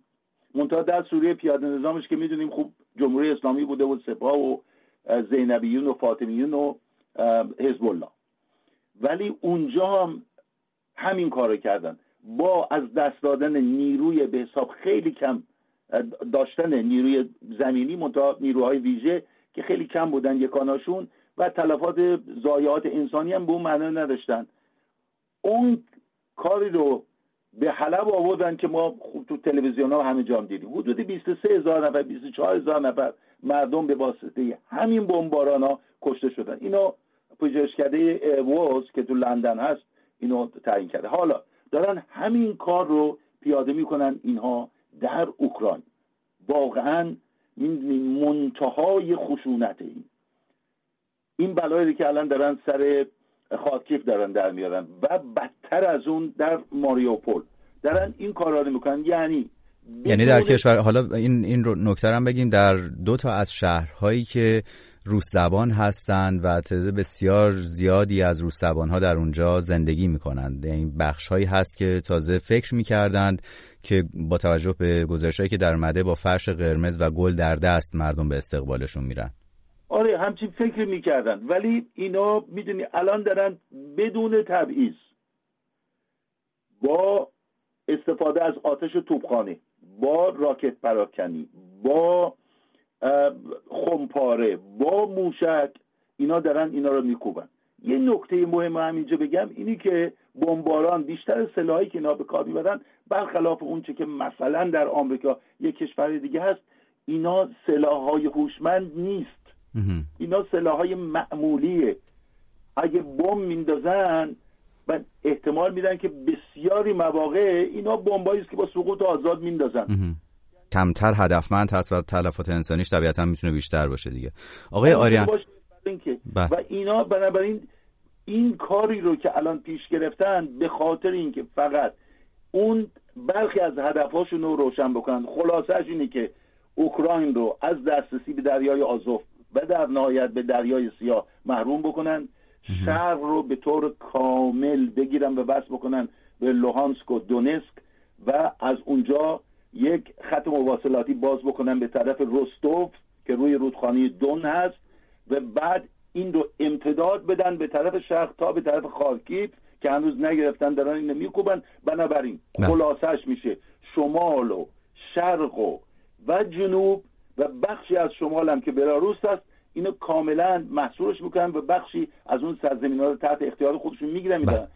منتها در سوریه پیاده نظامش که می‌دونیم خوب جمهوری اسلامی بوده و سپاه و زینبیون و فاطمیون و حزب الله. ولی اونجا هم همین کار کردن. با از دست دادن نیروی به حساب خیلی کم داشتن نیروی زمینی منتها نیروهای ویژه که خیلی کم بودن یکاناشون و تلفات ضایعات انسانی هم به اون معنا نداشتن. اون کاری رو به حلب آوردن که ما تو تلویزیون ها همه جام دیدیم. حدود 23 هزار نفر 24 هزار نفر مردم به واسطه همین بمباران ها کشته شدن. اینو پژوهشکده ایروز که تو لندن هست اینو تعیین کرده. حالا دارن همین کار رو پیاده می‌کنن اینها در اوکراین. واقعا منتهای خشونت این. این بلایی که الان دارن سر خاکیف دارن در میارن و بدتر از اون در ماریوپول. دارن این کارا رو می‌کنن. یعنی یعنی در کشور حالا این این رو نکته هم بگیم در دو تا از شهرهایی که روس زبان هستند و تعداد بسیار زیادی از روس زبان ها در اونجا زندگی می‌کنند. یعنی بخش هایی هست که تازه فکر می‌کردند که با توجه به گزارشهایی که در مده با فرش قرمز و گل در دست مردم به استقبالشون میرن. آره همچین فکر می‌کردن. ولی اینا می‌دونی الان دارن بدون تبعیض با استفاده از آتش توپخانه با راکت پراکنی با خمپاره. با موشک اینا دارن اینا رو میکوبن. یه نکته مهم همینجا بگم اینی که بمباران بیشتر سلاحی که اینا به کار می‌برن برخلاف اونچه که مثلا در آمریکا یک کشور دیگه هست اینا سلاحهای هوشمند نیست. اینا سلاحهای معمولیه. اگه بم میندازن و احتمال میدن که بسیاری مواقع اینا بمبایی است که با سقوط آزاد میندازن. کمتر هدفمند هست و تلفات انسانیش طبیعتا می‌تونه بیشتر باشه دیگه. آقای آریان. بله. و اینا بنابراین این کاری رو که الان پیش گرفتن به خاطر اینکه فقط اون برخی از هدفهاشون رو روشن بکنن. خلاصش اینه که اوکراین رو از دسترسی به دریای آزوف و در نهایت به دریای سیاه محروم بکنن. شرق رو به طور کامل بگیرن و بس بکنن به لوهانسک و دونسک و از اونجا یک خط مواصلاتی باز بکنن به طرف رستوف که روی رودخانه دون هست و بعد این رو امتداد بدن به طرف شرق تا به طرف خارکیف که هنوز نگرفتن دارن اینو میکوبن بنابراین. خلاصش میشه شمال و شرق و و جنوب و بخشی از شمال هم که بلاروس هست اینو کاملا محصولش می‌کنن و بخشی از اون سرزمین ها رو تحت اختیار خودشون می‌گیرن میدن بله.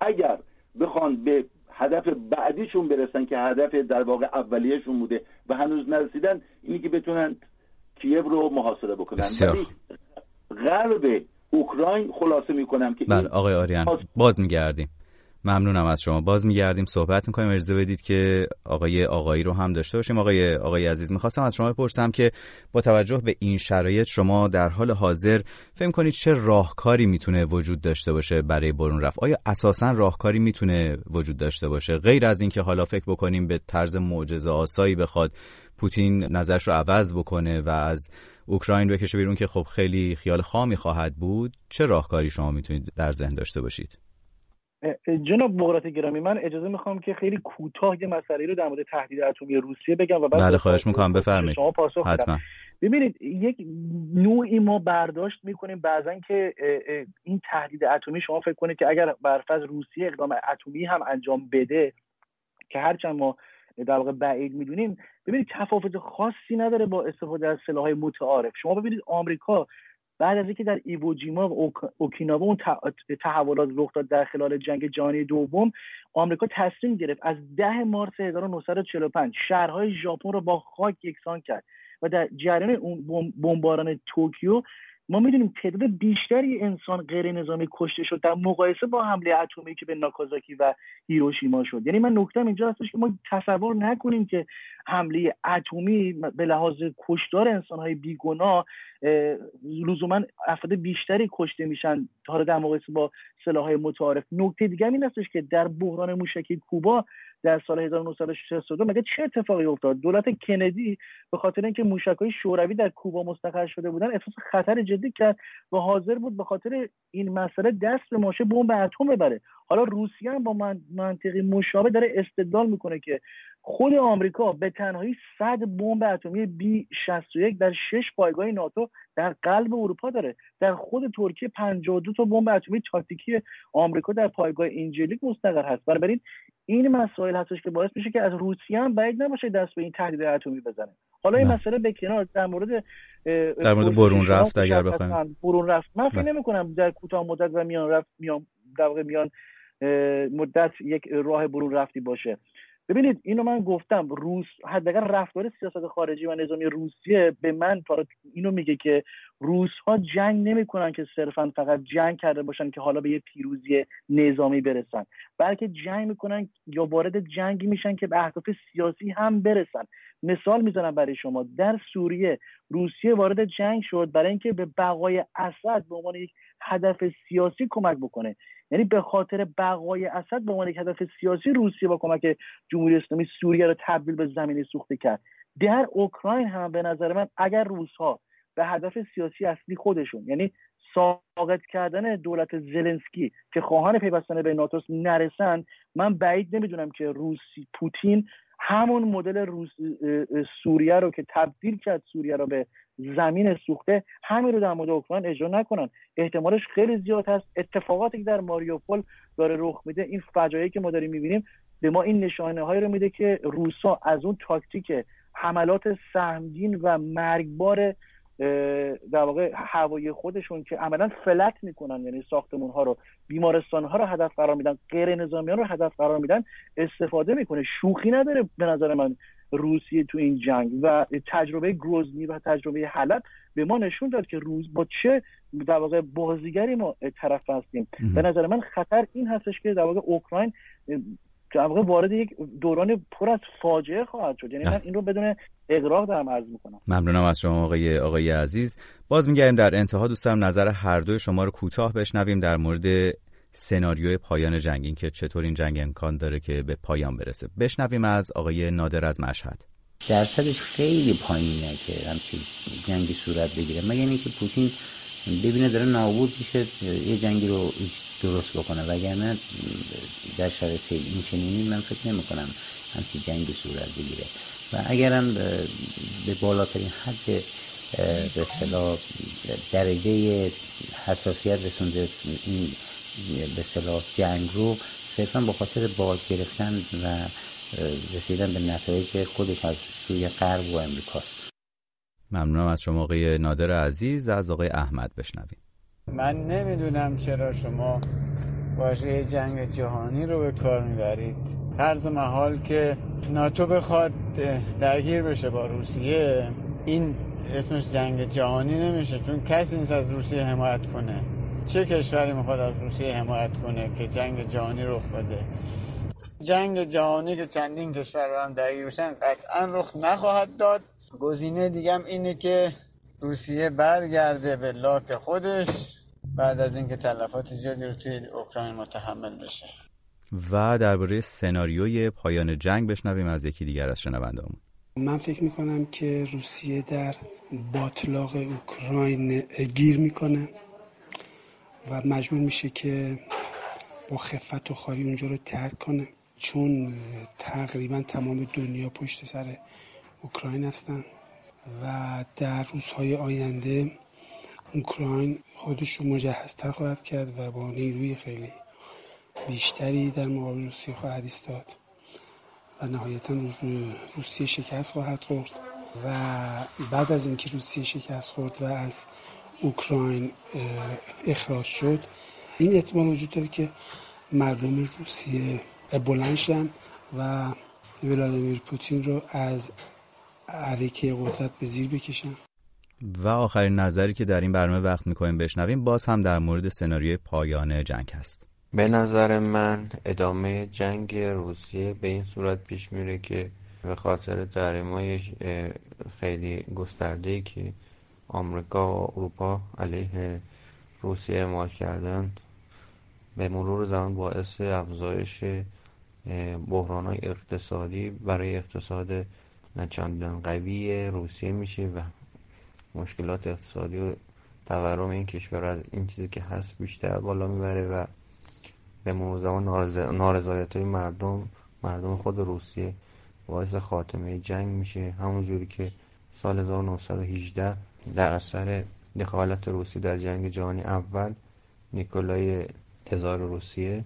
اگر بخوان به هدف بعدیشون برسن که هدف در واقع اولیهشون بوده و هنوز نرسیدن اینی که بتونن کیف رو محاصره بکنن. ولی غرب اوکراین خلاصه می‌کنم که بله آقای آریان باز میگردیم. ممنونم از شما. باز میگردیم صحبت می‌کنیم. ارزه بدید که آقای آقایی رو هم داشته باشیم. آقای آقای عزیز می‌خواستم از شما بپرسم که با توجه به این شرایط شما در حال حاضر فهم کنید چه راهکاری می‌تونه وجود داشته باشه برای برون رفت؟ آیا اساسا راهکاری می‌تونه وجود داشته باشه؟ غیر از اینکه حالا فکر بکنیم به طرز معجزه آسایی بخواد پوتین نظرش رو عوض بکنه و از اوکراین بکشه بیرون که خب خیلی خیال خامی خواهد بود چه راهکاری شما می‌تونید در ذهن داشته باشید؟ جناب بغرات گرامی من اجازه می‌خوام که خیلی کوتاه یه مسئله رو در مورد تهدید اتمی روسیه بگم و بعد بله خواهش می‌کنم. بفرمایید. شما پاسخ حتما. ببینید یک نوعی ما برداشت می‌کنیم بعضا که این تهدید اتمی شما فکر کنید که اگر برفض روسیه اقدام اتمی هم انجام بده که هرچند ما در واقع بعید می‌دونیم ببینید تفاوت خاصی نداره با استفاده از سلاحهای متعارف. شما ببینید آمریکا بعد از اینکه در ایووجیما و اوکیناوا اون تحولات رخ داد در خلال جنگ جهانی دوم آمریکا تصمیم گرفت از ده مارس 1945 شهرهای ژاپن رو با خاک یکسان کرد و در جریان اون بمباران توکیو ما می‌دونیم تعداد بیشتری انسان غیر نظامی کشته شد در مقایسه با حمله اتمی که به ناکازاکی و هیروشیما شد. یعنی من نکتم اینجا هستش که ما تصور نکنیم که حمله اتمی به لحاظ کشتار انسانهای بیگناه لزوما افراد بیشتری کشته میشن. تا در مقایسه با سلاحهای متعارف. نکته دیگه این هستش که در بحران موشکی کوبا در سال 1962 مگه چه اتفاقی افتاد؟ دولت کندی به خاطر اینکه موشکهای شوروی در کوبا مستقر شده بودن احساس خطر جدی کرد و حاضر بود به خاطر این مسئله دست به ماشه بمب اتم ببره. حالا روسیه هم با منطقی مشابه داره استدلال می‌کنه که خود آمریکا به تنهایی 100 بمب اتمی بی 61 در شش پایگاه ناتو در قلب اروپا داره. در خود ترکیه 52 تا بمب اتمی تاکتیکی آمریکا در پایگاه اینجلیک مستقر هست. بنابراین این مسائل هستش که باعث میشه که از روسیه هم بعید نباشه دست به این تهدید اتمی بزنه. حالا این مسئله به کنار در مورد در مورد برون رفت اگر بخوایم. برون رفت. من فکر نمی کنم در کوتاه مدت و میان رفت میان در واقع میان مدت یک راه برون رفتی باشه. ببینید اینو من گفتم روس حداقل رفتار سیاست خارجی و نظامی روسیه به من اینو میگه که روس ها جنگ نمی‌کنن که صرفا فقط جنگ کرده باشن که حالا به یه پیروزی نظامی برسن بلکه جنگ می‌کنن یا وارد جنگی میشن که به اهداف سیاسی هم برسن. مثال می‌زنم برای شما در سوریه روسیه وارد جنگ شد برای اینکه به بقای اسد به عنوان یک هدف سیاسی کمک بکنه. یعنی به خاطر بقای اسد به عنوان یک هدف سیاسی روسیه با کمک جمهوری اسلامی سوریه رو تبدیل به زمینه سوخته کرد. در اوکراین هم به نظر من اگر روسها به هدف سیاسی اصلی خودشون یعنی ساقط کردن دولت زلنسکی که خواهان پیوستن به ناتوس نرسن من بعید نمی‌دونم که روسی پوتین همون مدل روس سوریه رو که تبدیل کرد سوریه رو به زمین سوخته همین رو در مورد اوکراین اجرا نکنن. احتمالش خیلی زیاد هست. اتفاقاتی که در ماریوپول داره رخ میده این فجایعی که ما داریم می‌بینیم به ما این نشانه هایی رو میده که روسا از اون تاکتیک حملات سهمگین و مرگبار در واقع هوایی خودشون که عملا فلت می‌کنن یعنی ساختمون ها رو بیمارستان ها رو هدف قرار میدن غیر نظامیان رو هدف قرار میدن استفاده می‌کنه. شوخی نداره به نظر من. روسیه تو این جنگ و تجربه گروزنی و تجربه حلب به ما نشون داد که روز با چه در واقع بازیگری ما طرف هستیم. به نظر من خطر این هستش که در واقع اوکراین در واقع وارد یک دوران پر از فاجعه خواهد شد. یعنی من این رو بدون اقراق دارم عرض می‌کنم. ممنونم از شما آقای آقای عزیز. باز میگردیم در انتها. دوستم نظر هر دوی شما رو کوتاه بشنویم. در مورد سناریوی پایان جنگ این که چطور این جنگ امکان داره که به پایان برسه. بشنویم از آقای نادر از مشهد. درصدش خیلی پایینه که همچین جنگی صورت بگیره. مگر اینکه پوتین ببینه داره نابود میشه یه جنگی رو درست بکنه. وگرنه در شرایط این چنینی من فکر نمی کنم همچین جنگی صورت بگیره. و اگرم به بالاترین حد به درجه حساسیت رسونده این به اصطلاح جنگ رو صرفا به خاطر باز گرفتن و رسیدن به نتایج خودش از سوی غرب و امریکاست ممنونم از شما آقای نادر عزیز. از آقای احمد بشنویم. من نمی‌دونم چرا شما واژه جنگ جهانی رو به کار می‌برید. فرض محال که ناتو بخواد درگیر بشه با روسیه این اسمش جنگ جهانی نمیشه چون کسی نیست از روسیه حمایت کنه. چه کشوری می‌خواد از روسیه حمایت کنه که جنگ جهانی رخ بده؟ جنگ جهانی که چندین کشور هم درگیر بشن قطعا رخ نخواهد داد. گزینه دیگم اینه که روسیه برگرده به لاک خودش بعد از اینکه تلفات زیادی رو توی اوکراین متحمل بشه. و درباره سناریوی پایان جنگ بشنویم از یکی دیگر از شنوندهامون من فکر می‌کنم که روسیه در باطلاق اوکراین گیر می‌کنه. و مجبور میشه که با خفت و خاری اونجا رو ترک کنه. چون تقریبا تمام دنیا پشت سر اوکراین هستن و در روزهای آینده اوکراین خودش رو مجهزتر خواهد کرد و با نیروی خیلی بیشتری در مقابل روسیه خواهد ایستاد و نهایتا روسیه شکست خواهد خورد و بعد از اینکه روسیه شکست خورد و از اوکراین اخراج شد. این احتمال وجود داره که مردم روسیه بلند شدن و ولادیمیر پوتین رو از عریکه قدرت به زیر بکشن. و آخرین نظری که در این برنامه وقت می‌کنیم بشنویم باز هم در مورد سناریوی پایان جنگ هست. به نظر من ادامه جنگ روسیه به این صورت پیش میره که به خاطر های خیلی گسترده که آمریکا و اروپا علیه روسیه اعمال کردن. به مرور زمان باعث افزایش بحران اقتصادی برای اقتصاد نچندان قوی روسیه میشه و مشکلات اقتصادی و تورم این کشور از این چیزی که هست بیشتر بالا می‌بره و به مرور زمان نارضایت های مردم مردم خود روسیه باعث خاتمه جنگ میشه. همون جوری که سال 1918 در اثر دخالت روسیه در جنگ جهانی اول نیکولای تزار روسیه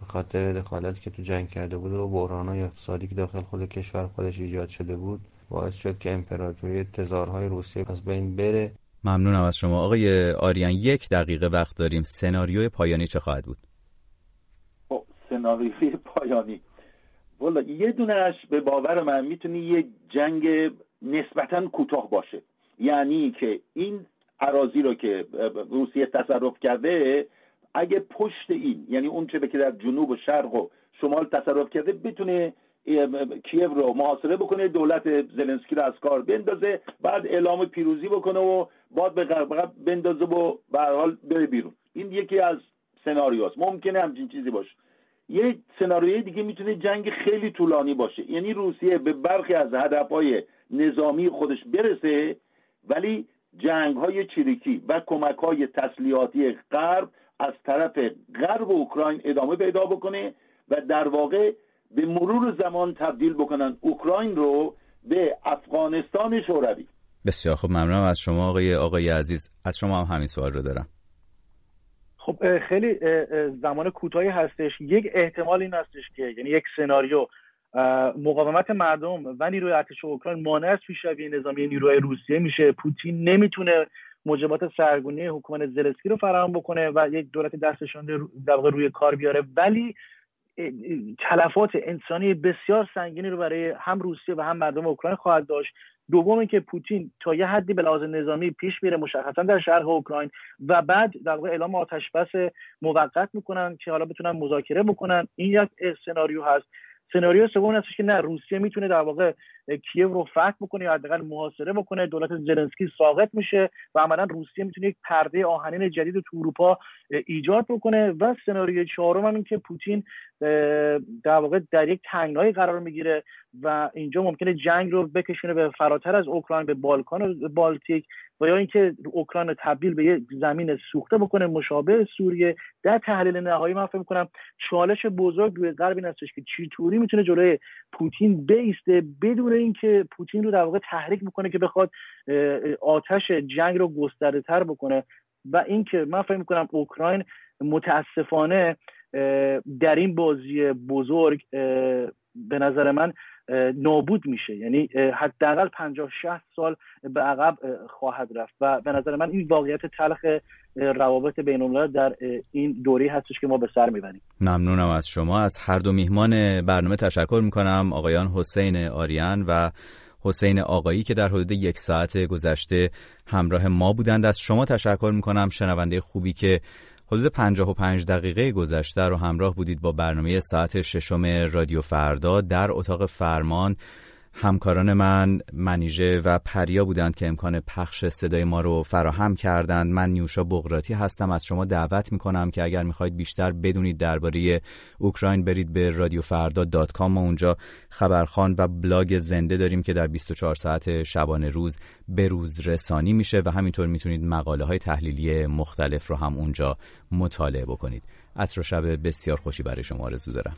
به خاطر دخالتی که تو جنگ کرده بود و بحرانهای اقتصادی که داخل خود کشور خودش ایجاد شده بود باعث شد که امپراتوری تزارهای روسیه از بین بره. ممنونم از شما. آقای آریان یک دقیقه وقت داریم. سناریوی پایانی چه خواهد بود؟ خب سناریوی پایانی. والا یه دونش به باور من می‌تونی یه جنگ نسبتا کوتاه باشه. یعنی که این عراضی رو که روسیه تصرف کرده اگه پشت این یعنی اون چه که در جنوب و شرق و شمال تصرف کرده بتونه کیف رو محاصره بکنه دولت زلنسکی رو از کار بندازه بعد اعلام پیروزی بکنه و بعد به غرب بندازه و به حال بره بیرون. این یکی از سناریوست ممکنه همچین چیزی باشه. یه سناریوی دیگه می‌تونه جنگ خیلی طولانی باشه. یعنی روسیه به برخی از هدفهای نظامی خودش برسه ولی جنگ های چریکی و کمک های تسلیحاتی غرب از طرف غرب اوکراین ادامه پیدا بکنه و در واقع به مرور زمان تبدیل بکنن اوکراین رو به افغانستان شوروی. بسیار خوب ممنونم از شما آقای آقای عزیز. از شما هم همین سوال رو دارم. خب خیلی زمان کوتاهی هستش. یک احتمال این هستش که یعنی یک سناریو مقاومت مردم و نیروی ارتش اوکراین مانع از پیشروی نظامی نیروهای روسیه میشه. پوتین نمی‌تونه موجبات سرگونی حکومت زلسکی رو فراهم بکنه و یک دولت دستشان در روی کار بیاره. ولی تلفات انسانی بسیار سنگینی رو برای هم روسیه و هم مردم اوکراین خواهد داشت. دوم که پوتین تا یه حدی به لحاظ نظامی پیش میره مشخصا در شرق اوکراین و بعد در واقع اعلام آتش بس موقت می‌کنن که حالا بتونن مذاکره بکنن. این یک سناریو هست. سناریو سوم هستش که نه روسیه می‌تونه در واقع کیو رو فتح بکنه یا حداقل محاصره بکنه. دولت زلنسکی ساقط میشه و عملا روسیه می‌تونه یک پرده آهنین جدید تو اروپا ایجاد بکنه. و سناریوی چهارم هم این که پوتین در واقع در یک تنگنایی قرار می‌گیره و اینجا ممکنه جنگ رو بکشونه به فراتر از اوکراین به بالکان و بالتیک و یا اینکه اوکراین تبدیل به یک زمین سوخته بکنه مشابه سوریه. در تحلیل نهایی من فکر می‌کنم چالش بزرگ روی غرب این هستش که چطوری می‌تونه جلوی پوتین بیسته بدون اینکه پوتین رو در واقع تحریک بکنه که بخواد آتش جنگ رو گسترده تر بکنه. و اینکه من فکر می‌کنم اوکراین متاسفانه در این بازی بزرگ به نظر من نابود میشه. یعنی حداقل 50 60 سال به عقب خواهد رفت. و به نظر من این واقعیت تلخ روابط بین در این دوره هستش که ما به سر می‌بریم. ممنونم از شما. از هر دو میهمان برنامه تشکر می‌کنم. آقایان حسین آریان و حسین آقایی که در حدود یک ساعت گذشته همراه ما بودند. از شما تشکر می‌کنم. شنونده خوبی که حدود 55 دقیقه گذشته رو همراه بودید با برنامه ساعت ششم رادیو فردا در اتاق فرمان. همکاران من منیژه و پریا بودند که امکان پخش صدای ما رو فراهم کردند. من نیوشا بغراتی هستم. از شما دعوت می‌کنم که اگر می‌خواید بیشتر بدونید درباره اوکراین برید به رادیو ما اونجا خبرخان و بلاگ زنده داریم که در 24 ساعت شبانه روز به روز رسانی میشه و همینطور می‌تونید مقاله های تحلیلی مختلف رو هم اونجا مطالعه بکنید. عصر و شب بسیار خوشی برای شما آرزو دارم.